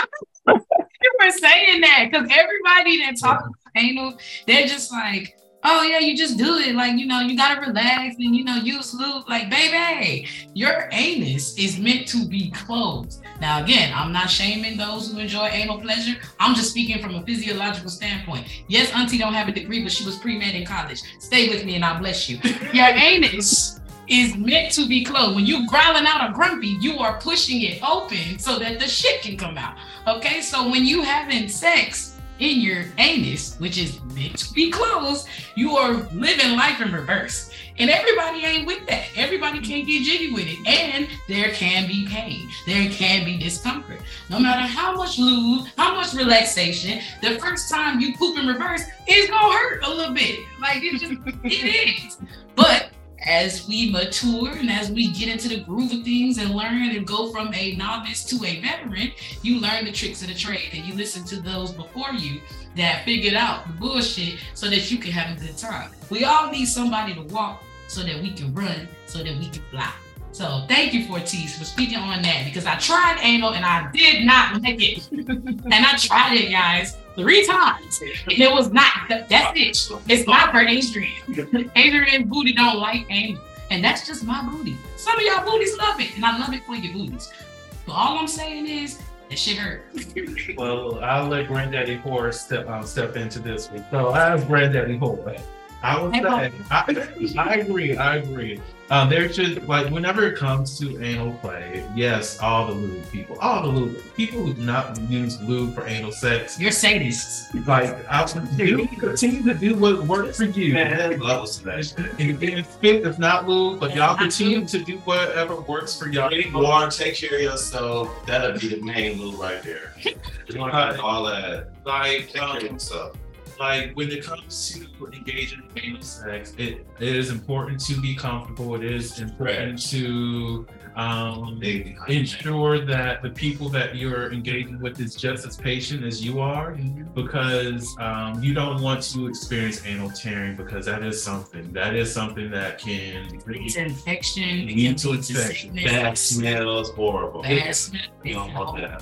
you were saying that because everybody that talks about anal, they're just like, oh yeah, you just do it. Like, you know, you gotta relax and you know, use lube. Like, baby, your anus is meant to be closed. Now, again, I'm not shaming those who enjoy anal pleasure. I'm just speaking from a physiological standpoint. Yes, Auntie don't have a degree, but she was pre-med in college. Stay with me and I'll bless you. Your anus is meant to be closed. When you're growling out a grumpy, you are pushing it open so that the shit can come out. Okay, so when you having sex in your anus, which is meant to be closed, you are living life in reverse. And everybody ain't with that. Everybody can't get jiggy with it. And there can be pain. There can be discomfort. No matter how much lube, how much relaxation, the first time you poop in reverse, it's gonna hurt a little bit. Like it just it is. But as we mature and as we get into the groove of things and learn and go from a novice to a veteran, you learn the tricks of the trade and you listen to those before you that figured out the bullshit so that you can have a good time. We all need somebody to walk so that we can run, so that we can fly. So thank you, Phortise, for speaking on that because I tried anal and I did not make it. and I tried it, guys, three times. And it was not, that- that's it. It's not for Adrian. Adrian booty don't like anal. And that's just my booty. Some of y'all booties love it, and I love it for your booties. But all I'm saying is that shit hurt. Well, I'll let Granddaddy Horace step uh, step into this one. So as Granddaddy Horse, I would say I, I agree. I agree. Um, there should like whenever it comes to anal play, yes, all the lube people, all the lube people who do not use lube for anal sex, You're sadists. like I do continue to do what works for you. Man, levels to that. And if fit, if not lube, but y'all continue to do whatever works for y'all. Drink water, take care of yourself. That'll be the main move right there. You don't have all that. Like, Take care of um, yourself. Like when it comes to engaging in anal sex, it, it is important to be comfortable. It is important to um, ensure that the people that you're engaging with is just as patient as you are because um, you don't want to experience anal tearing because that is something that is something that can It's an infection. it Lead to infection. sickness, Bad smells, horrible. Bad smell. You don't want It's a that.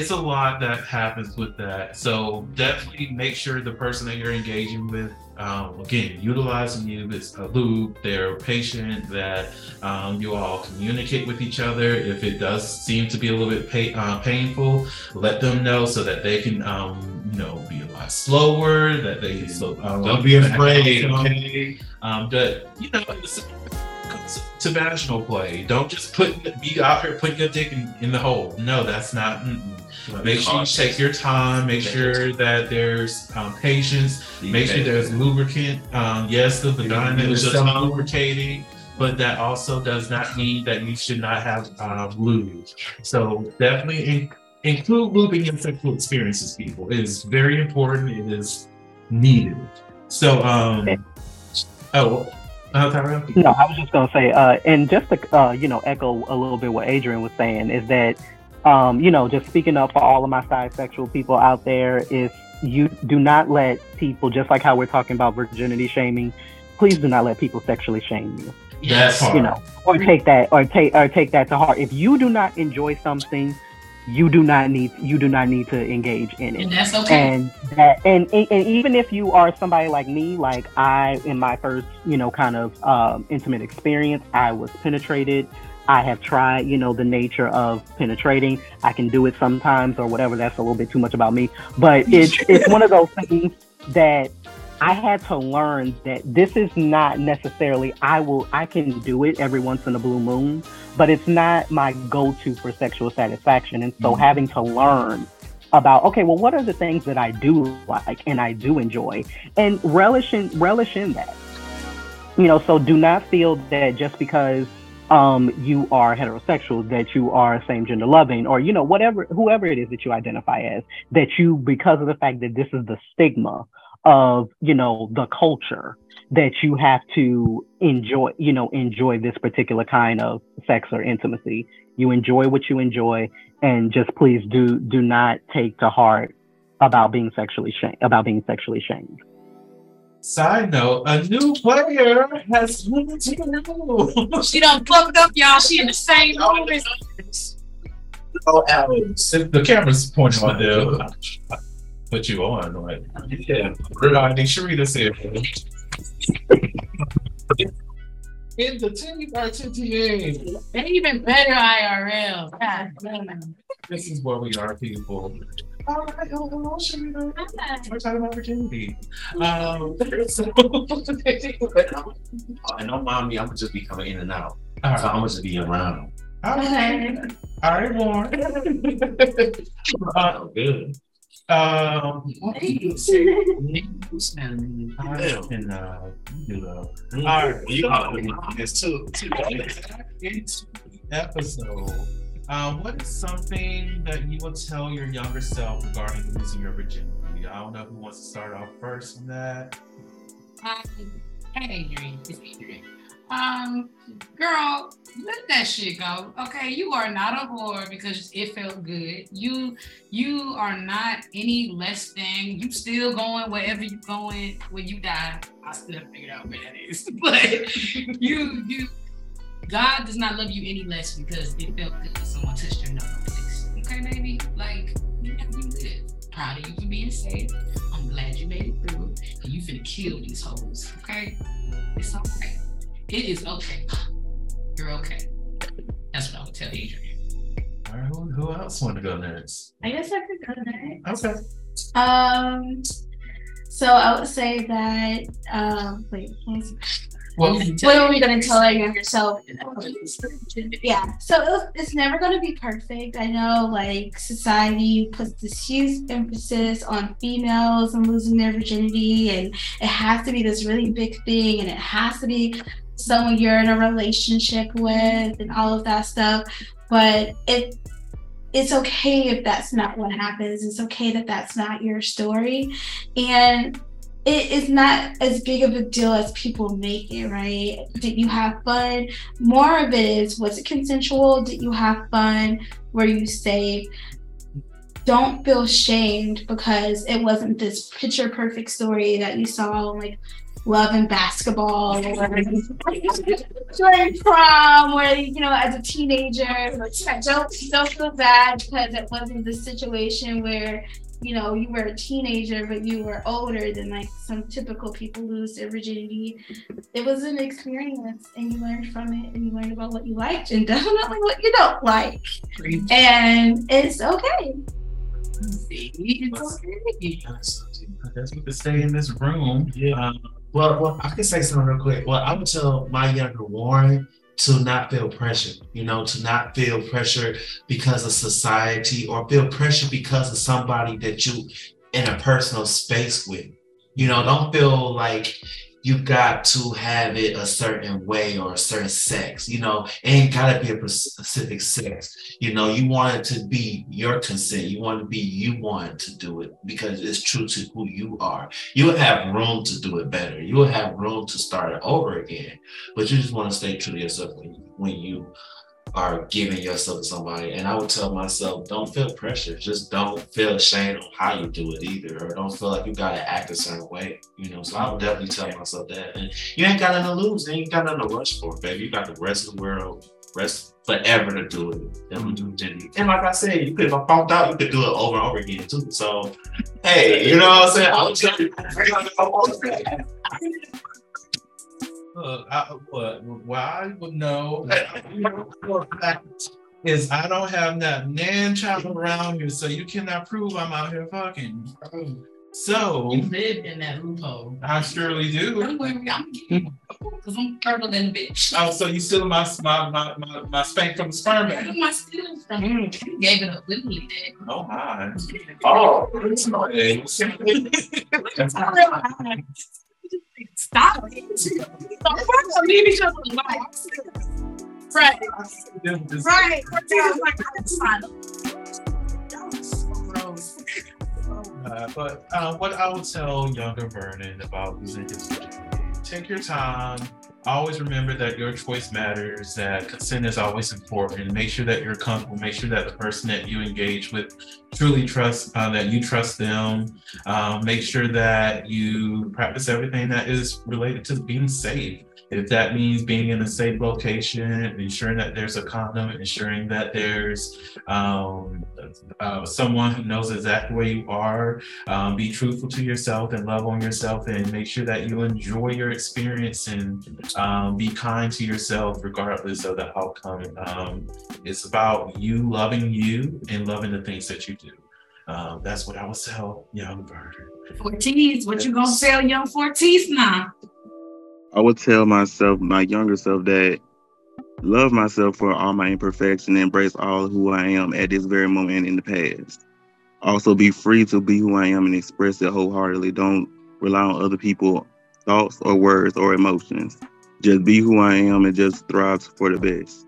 it's a lot that happens with that. So definitely make sure the person that you're engaging with, um, again, utilizing you is a loop. They're patient. That um, you all communicate with each other. If it does seem to be a little bit pay, uh, painful, let them know so that they can, um, you know, be a lot slower. That they can slow. Um, Don't be afraid, okay? Um, that you know, it's- to vaginal play. Don't just put be out here putting your dick in, in the hole. No, that's not. mm-mm. Make sure you take your time. Make sure that there's um, patience. Make sure there's lubricant. Um, yes, the vagina is self lubricating, but that also does not mean that you should not have um. So definitely in, include lube in sexual experiences, people. It is very important. It is needed. So, um, oh, uh? No, I was just gonna say, uh, and just to uh, you know, echo a little bit what Adrian was saying is that, um, you know, just speaking up for all of my bisexual people out there is you do not let people just like how we're talking about virginity shaming. Please do not let people sexually shame you. That's. You know, or take that or take or take that to heart. If you do not enjoy something, you do not need you do not need to engage in it. And that's okay. and that and, and and even if you are somebody like me like i in my first you know kind of um, intimate experience i was penetrated. I have tried you know the nature of penetrating. I can do it sometimes or whatever. That's a little bit too much about me. But it's it's one of those things that i had to learn that this is not necessarily i will i can do it every once in a blue moon but it's not my go-to for sexual satisfaction. And so Mhm. having to learn about okay well what are the things that i do like and i do enjoy? And relish in relish in that. You know so do not feel that just because um you are heterosexual that you are same gender loving or you know whatever whoever it is that you identify as that you because of the fact that this is the stigma of you know the culture that you have to enjoy you know enjoy this particular kind of sex or intimacy you enjoy what you enjoy and just please do do not take to heart about being sexually shamed about being sexually shamed Side note, a new player has come into the room. She done fucked up, y'all. She in the same room as Oh, Alex. The camera's pointing on there. Put you on, like Yeah. reminding Sharita's here. In the team RTTA. They even better IRL. God. This is where we are, people. All right, hello, hello, Sharita. We're talking about virginity. Um, so, And don't mind me, I'm gonna just be coming in and out. all So I'm gonna just be around. all right, all right, Warren. Uh, Oh, good. Um, Hey, Who's smelling? Uh, you know, All right. You call it it's too. too. into the episode. Um, what is something that you will tell your younger self regarding losing your virginity? I don't know who wants to start off first on that. Um, hey, Adrian. It's Adrian. Um, girl, let that shit go. Okay, you are not a whore because it felt good. You you are not any less than. You still going wherever you going when you die. I still figured out where that is, but you you. God does not love you any less because it felt good when someone touched your nose. Okay, baby, like you you live. Proud of you for being safe. I'm glad you made it through, and you finna kill these hoes. Okay, it's okay. It is okay. You're okay. That's what I would tell Adrian. All right, who, who else want to go next? I guess I could go next. Okay. Um, so I would say that. Um, wait, let me see. Well, what are we gonna tell our younger self? Yeah, so it- it's never gonna be perfect. I know, like society puts this huge emphasis on females and losing their virginity, and it has to be this really big thing, and it has to be someone you're in a relationship with, and all of that stuff. But it it's okay if that's not what happens. It's okay that that's not your story, and it is not as big of a deal as people make it, right? Did you have fun? More of it is was it consensual? Did you have fun? Were you safe? Don't feel shamed because it wasn't this picture perfect story that you saw like love and basketball or during prom or you know as a teenager. Don't don't feel bad because it wasn't the situation where you know, you were a teenager, but you were older than like some typical people lose their virginity. It was an experience and you learned from it and you learned about what you liked and definitely what you don't like. And it's okay. It's okay. I guess we could stay in this room. Yeah. Um, Well, well, I can say something real quick. Well, I would tell my younger Warren to not feel pressure, you know, to not feel pressure because of society or feel pressure because of somebody that you in a personal space with. You know, don't feel like you got to have it a certain way or a certain sex. You know, it ain't gotta be a specific sex. You know, you want it to be your consent. You want to be you want to do it because it's true to who you are. You'll have room to do it better. You will have room to start it over again. But you just want to stay true to yourself when, when you are giving yourself to somebody. And I would tell myself, don't feel pressure. Just don't feel ashamed on how you do it either, or don't feel like you gotta act a certain way. You know, so I would definitely tell myself that. And you ain't got nothing to lose, you ain't got nothing to rush for, baby. You got the rest of the world, rest forever to do it. And like I said, you could if I found out, you could do it over and over again too. So hey, you know what I'm saying? I you. Look, I, what, what I would know for a fact is I don't have that nan child around me, so you cannot prove I'm out here fucking. So You live in that loophole. I surely do. Don't worry, I'm getting. Because I'm fertile than a bitch. Oh, so you still my my my my, my spank from the sperm bank? My students from gave it up willingly. Dad. Oh my. Oh, Stop it. Stop leave each other alone. Right. Right. Like, was. Uh, but uh, what I would tell younger Vernon about losing his virginity, take your time. Always remember that your choice matters, that consent is always important. Make sure that you're comfortable. Make sure that the person that you engage with truly trust, uh, that you trust them. Um, make sure that you practice everything that is related to being safe. If that means being in a safe location, ensuring that there's a condom, ensuring that there's um, uh, someone who knows exactly where you are, um, be truthful to yourself and love on yourself, and make sure that you enjoy your experience and um, be kind to yourself regardless of the outcome. Um, it's about you loving you and loving the things that you do. Um, that's what I would tell young bird. Phortise, what you gonna sell young Phortise now? I would tell myself, my younger self, that love myself for all my imperfection, embrace all who I am at this very moment in the past. Also, be free to be who I am and express it wholeheartedly. Don't rely on other people's thoughts or words or emotions. Just be who I am and just thrive for the best.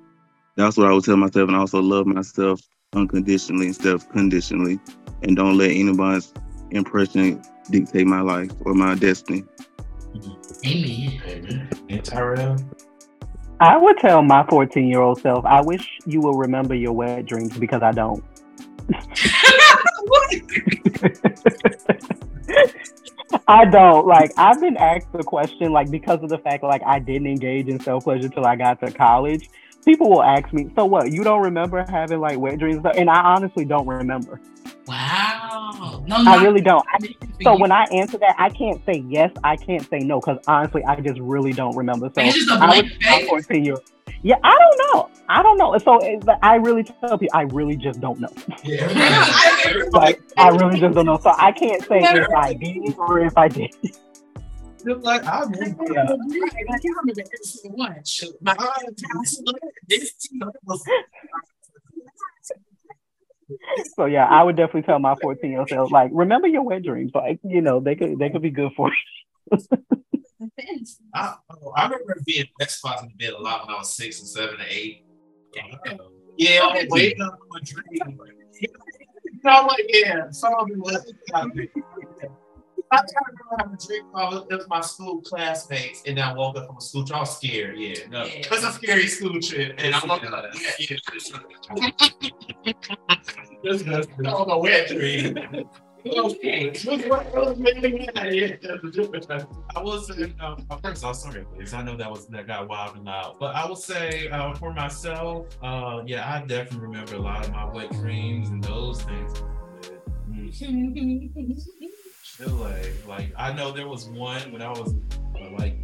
That's what I would tell myself, and also love myself unconditionally instead of conditionally, and don't let anybody's impression dictate my life or my destiny. Mm-hmm. Amen. Amen. And Tyrell, I would tell my 14 year old self, I wish you will remember your wet dreams because I don't. I don't. Like, I've been asked the question, like, because of the fact, like, I didn't engage in self pleasure till I got to college. People will ask me, so what? You don't remember having, like, wet dreams? And I honestly don't remember. Wow. No, I really don't. I, so when I answer that, I can't say yes, I can't say no, because honestly, I just really don't remember. So It's just a I blank I'm face. 14 year Yeah, I don't know. I don't know. So eh, it's, I really tell people, I really just don't know. Yeah, everybody, everybody, Like, I really just don't know. So I can't say if I did or if I did. Just like I mean, Yeah. My So yeah, I would definitely tell my 14 year old self, like, remember your wet dreams. Like, you know, they could they could be good for you. I, oh, I remember being best spots in the bed a lot when I was six and seven and eight. Yeah, I'm waiting on my dream. You know, like, yeah, some of it was. I can't remember having a dream call. It was my school classmates, and I woke up from a school trip. I was scared. Yeah, no, Yeah. it was a scary school trip, and I woke up. Yeah, yeah. Was that was a wet dream. Okay. I was in, um, first off, sorry, please. I know that was that got wild and loud, but I will say uh, for myself, uh, yeah, I definitely remember a lot of my wet dreams and those things. Mm. Chile. Like I know there was one when I was uh, like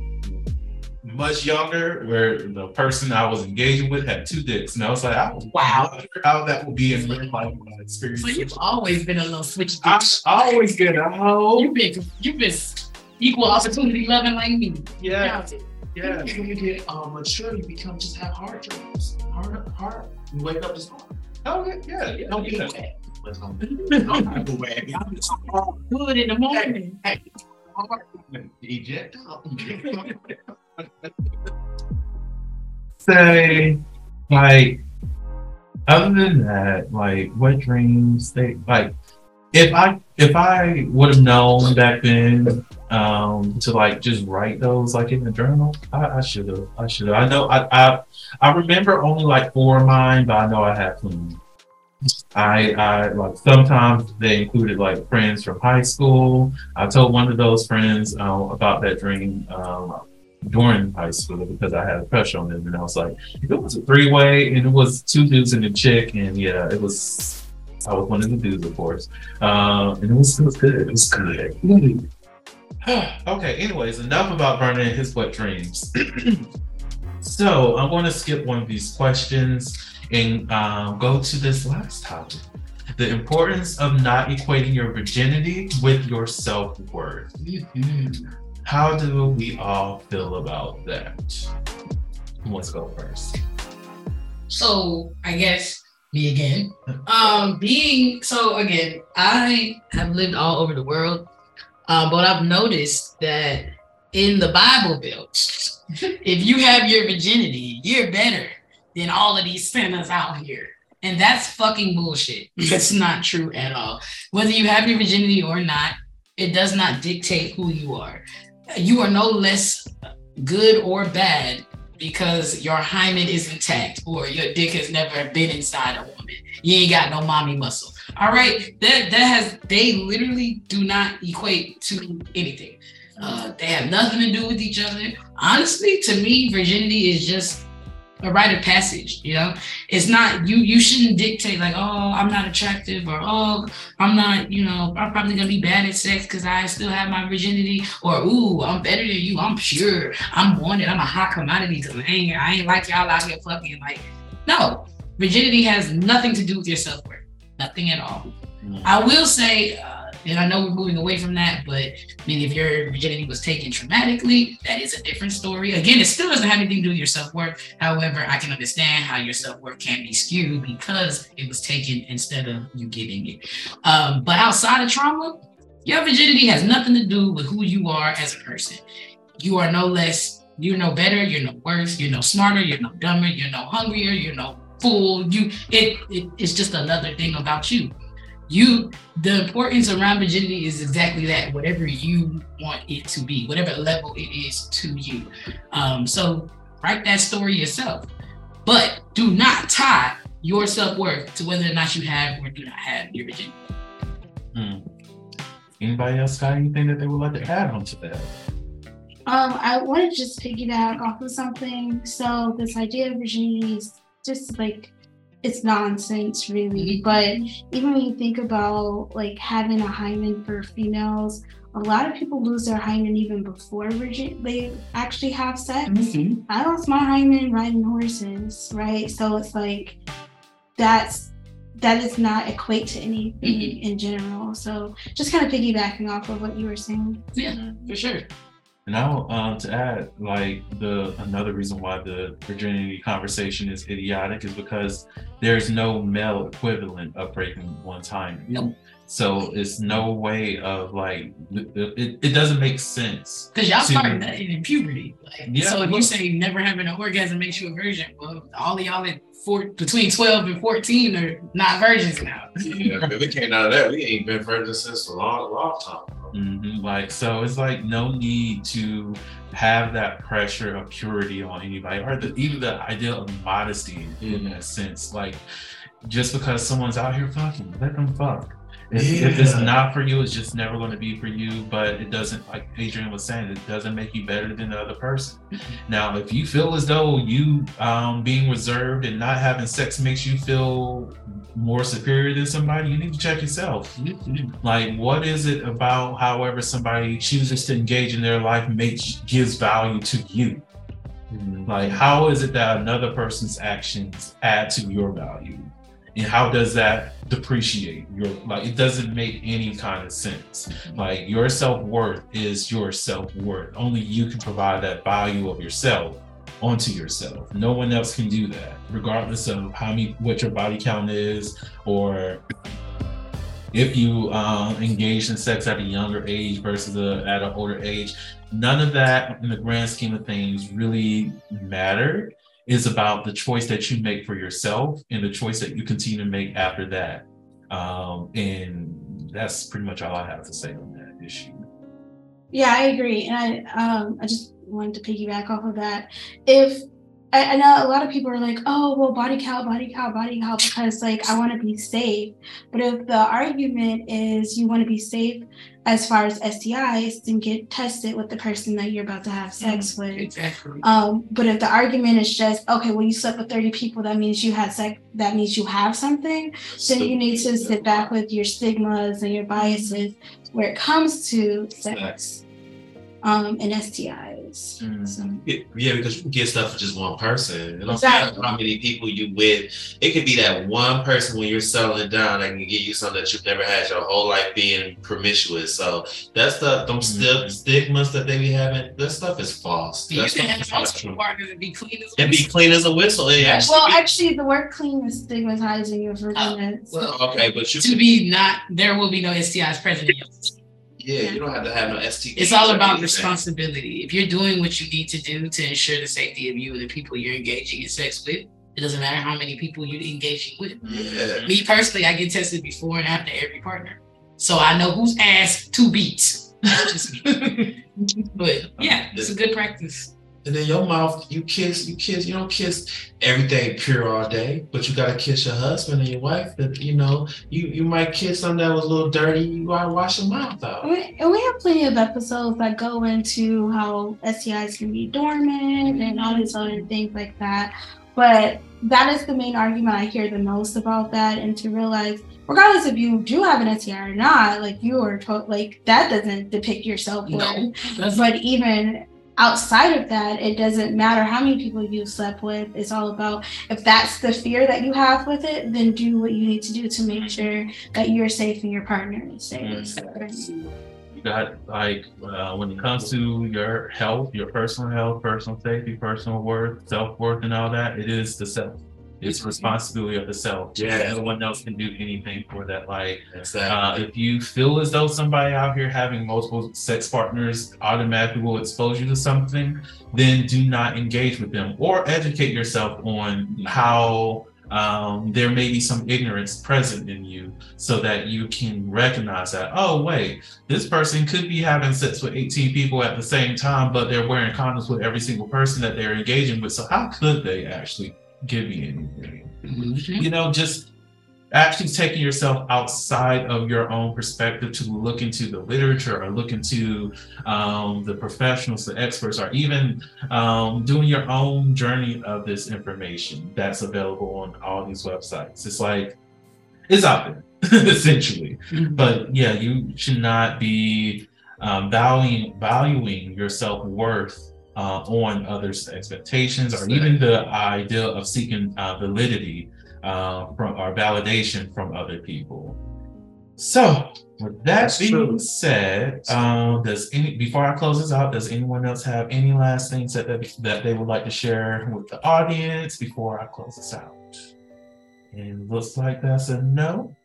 much younger where the person I was engaging with had two dicks. And I was like, I was Wow. how that would be in real life experience So you've always been a little switch. I always get a hoe. You've been you've been equal opportunity loving like me. Yeah, yeah. When you get um, mature, you become just have hard dreams. Hard, hard. You wake up just hard. Oh yeah, yeah. yeah. Don't yeah. get wet. But, um, I'm not go back. I'm just hard. Good in the morning. Hey, hard. Eject. Say, like, other than that, like, what dreams they like? If I if I would have known back then um to like just write those like in the journal, I, I should have. I should have. I know. I, I I remember only like four of mine, but I know I had plenty. I, I like sometimes they included like friends from high school. I told one of those friends uh, about that dream um, during high school because I had a crush on them, and I was like, it was a three way, and it was two dudes and a chick, and yeah, it was. I was one of the dudes, of course, uh, and it was it was good. It was good. okay. Anyways, enough about Vernon and his wet dreams. so I'm going to skip one of these questions and um, go to this last topic the importance of not equating your virginity with your self worth. How do we all feel about that? Let's go first. So I guess me again. Um, being so again, I have lived all over the world, um, but I've noticed that in the Bible Belt, if you have your virginity, you're better than all of these sinners out here. And that's fucking bullshit. That's not true at all. Whether you have your virginity or not, it does not dictate who you are. You are no less good or bad because your hymen is intact or your dick has never been inside a woman. You ain't got no mommy muscle. All right. That that has they literally do not equate to anything. Uh, they have nothing to do with each other. Honestly, to me, virginity is just a rite of passage. You know, it's not you. You shouldn't dictate like, oh, I'm not attractive, or oh, I'm not. You know, I'm probably gonna be bad at sex because I still have my virginity, or ooh, I'm better than you. I'm pure. I'm wanted. I'm a hot commodity because I ain't, I ain't like y'all out here fucking like. No, virginity has nothing to do with your self worth. Nothing at all. I will say, uh, and I know we're moving away from that, but I mean, if your virginity was taken traumatically, that is a different story. Again, it still doesn't have anything to do with your self worth. However, I can understand how your self worth can be skewed because it was taken instead of you giving it. Um, but outside of trauma, your virginity has nothing to do with who you are as a person. You are no less, you're no better, you're no worse, you're no smarter, you're no dumber, you're no hungrier, you're no fool. You it, it it's just another thing about you you the importance around virginity is exactly that whatever you want it to be whatever level it is to you um so write that story yourself but do not tie your self-worth to whether or not you have or do not have your virginity Hmm. Anybody else got anything that they would like to add on to that? Um, I want to just piggyback off of something. So this idea of virginity is just like it's nonsense, really. Mm-hmm. But even when you think about like having a hymen for females, a lot of people lose their hymen even before virgin they actually have sex. Mm-hmm. I lost my hymen riding horses, right? So it's like that's that does not equate to anything mm-hmm. in general. So just kind of piggybacking off of what you were saying. yeah for sure And now, um, to add, like the another reason why the virginity conversation is idiotic is because there's no male equivalent of breaking one time. Nope. So it's no way of like it, it, it doesn't make sense. because y'all to- start nutting in puberty like, Yeah, so if well- you say never having an orgasm makes you a virgin well all of y'all at four, between 12 and 14 are not virgins now Yeah, we came out of that. We ain't been virgins since a long, long time. Mhm, Like so, it's like no need to have that pressure of purity on anybody, or the, even the idea of modesty in that sense. Like just because someone's out here fucking, let them fuck. If, if it's not for you, it's just never going to be for you. But it doesn't, like Adrian was saying, it doesn't make you better than the other person. Mm-hmm. Now, if you feel as though you um, being reserved and not having sex makes you feel more superior than somebody, you need to check yourself. Mm-hmm. Like, what is it about however somebody chooses to engage in their life makes gives value to you? Mm-hmm. Like, how is it that another person's actions add to your value? And how does that depreciate your like it doesn't make any kind of sense. Like your self-worth is your self-worth. Only you can provide that value of yourself onto yourself. No one else can do that, regardless of how many what your body count is or if you uh, engage in sex at a younger age versus a, at an older age, none of that in the grand scheme of things really matter. Is about the choice that you make for yourself and the choice that you continue to make after that. Um, and that's pretty much all I have to say on that issue. Yeah, I agree. And I um I just wanted to piggyback off of that. If I, I know a lot of people are like, oh well body count, body count, body count because like I want to be safe. But if the argument is you want to be safe as far as STIs, then get tested with the person that you're about to have sex with. Exactly. Um, but if the argument is just okay, well, you slept with 30 people, that means you had sex, that means you have something, then you need to sit back with your stigmas and your biases where it comes to sex um, and STIs. So, mm-hmm. Yeah, because you can get stuff for just one person. It don't Exactly. matter how many people you with. It could be that one person when you're settling down that can give you something that you've never had your whole life being promiscuous. So that stuff, them mm-hmm. sti- stigmas that they be having, that stuff is false. You That's can have multiple partners and be clean as and be clean as a whistle. Yeah. well, actually, the word clean is stigmatizing your virginity. Oh, well, okay, but you to be not there will be no STIs present system. yeah, you don't have to have no STD. It's all about responsibility. If you're doing what you need to do to ensure the safety of you and the people you're engaging in sex with, it doesn't matter how many people you're engaging with. Yeah. Me personally, I get tested before and after every partner. So I know who's ass to beat. But yeah, it's a good practice. And then your mouth, you kiss, you kiss, you don't kiss everything pure all day, but you gotta kiss your husband and your wife. That you know, you you might kiss something that was a little dirty. You gotta wash your mouth out. And we, have plenty of episodes that go into how STIs can be dormant and all these other things like that. But that is the main argument I hear the most about that, and to realize, regardless if you do have an STI or not, like you are to- like that doesn't depict yourself. No, that's But even outside of that, it doesn't matter how many people you slept with. It's all about if that's the fear that you have with it, then do what you need to do to make sure that you're safe and your partner is safe. You got like uh, when it comes to your health, your personal health, personal safety, personal worth, self worth, and all that, it is the self. It's responsibility of the self. Yeah. no one else can do anything for that. Like Exactly. Uh, if you feel as though somebody out here having multiple sex partners automatically will expose you to something, then do not engage with them or educate yourself on how um, there may be some ignorance present in you so that you can recognize that, oh, wait, this person could be having sex with 18 people at the same time, but they're wearing condoms with every single person that they're engaging with. So, how could they actually give you anything? you know, just actually taking yourself outside of your own perspective to look into the literature or look into um, the professionals, the experts, or even um, doing your own journey of this information that's available on all these websites. It's like, it's out there, essentially. But yeah, you should not be um, valuing valuing your self worth uh, on others' expectations or even the idea of seeking uh, validity uh, from or validation from other people. So, with that That's being true. said, um, does any before I close this out, does anyone else have any last things that that, that they would like to share with the audience before I close this out? And looks like that's a no.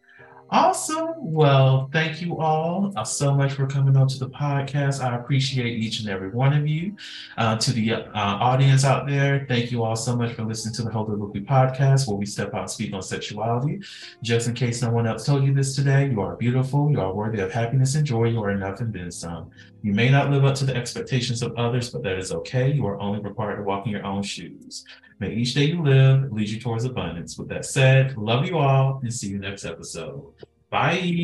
Awesome. Well, thank you all uh, so much for coming on to the podcast. I appreciate each and every one of you. Uh, to the uh, audience out there, thank you all so much for listening to the Holiloquy podcast, where we step out and speak on sexuality. Just in case no one else told you this today, you are beautiful, you are worthy of happiness and joy, you are enough and then some. You may not live up to the expectations of others, but that is okay. You are only required to walk in your own shoes. May each day you live lead you towards abundance. With that said, love you all and see you next episode. Bye.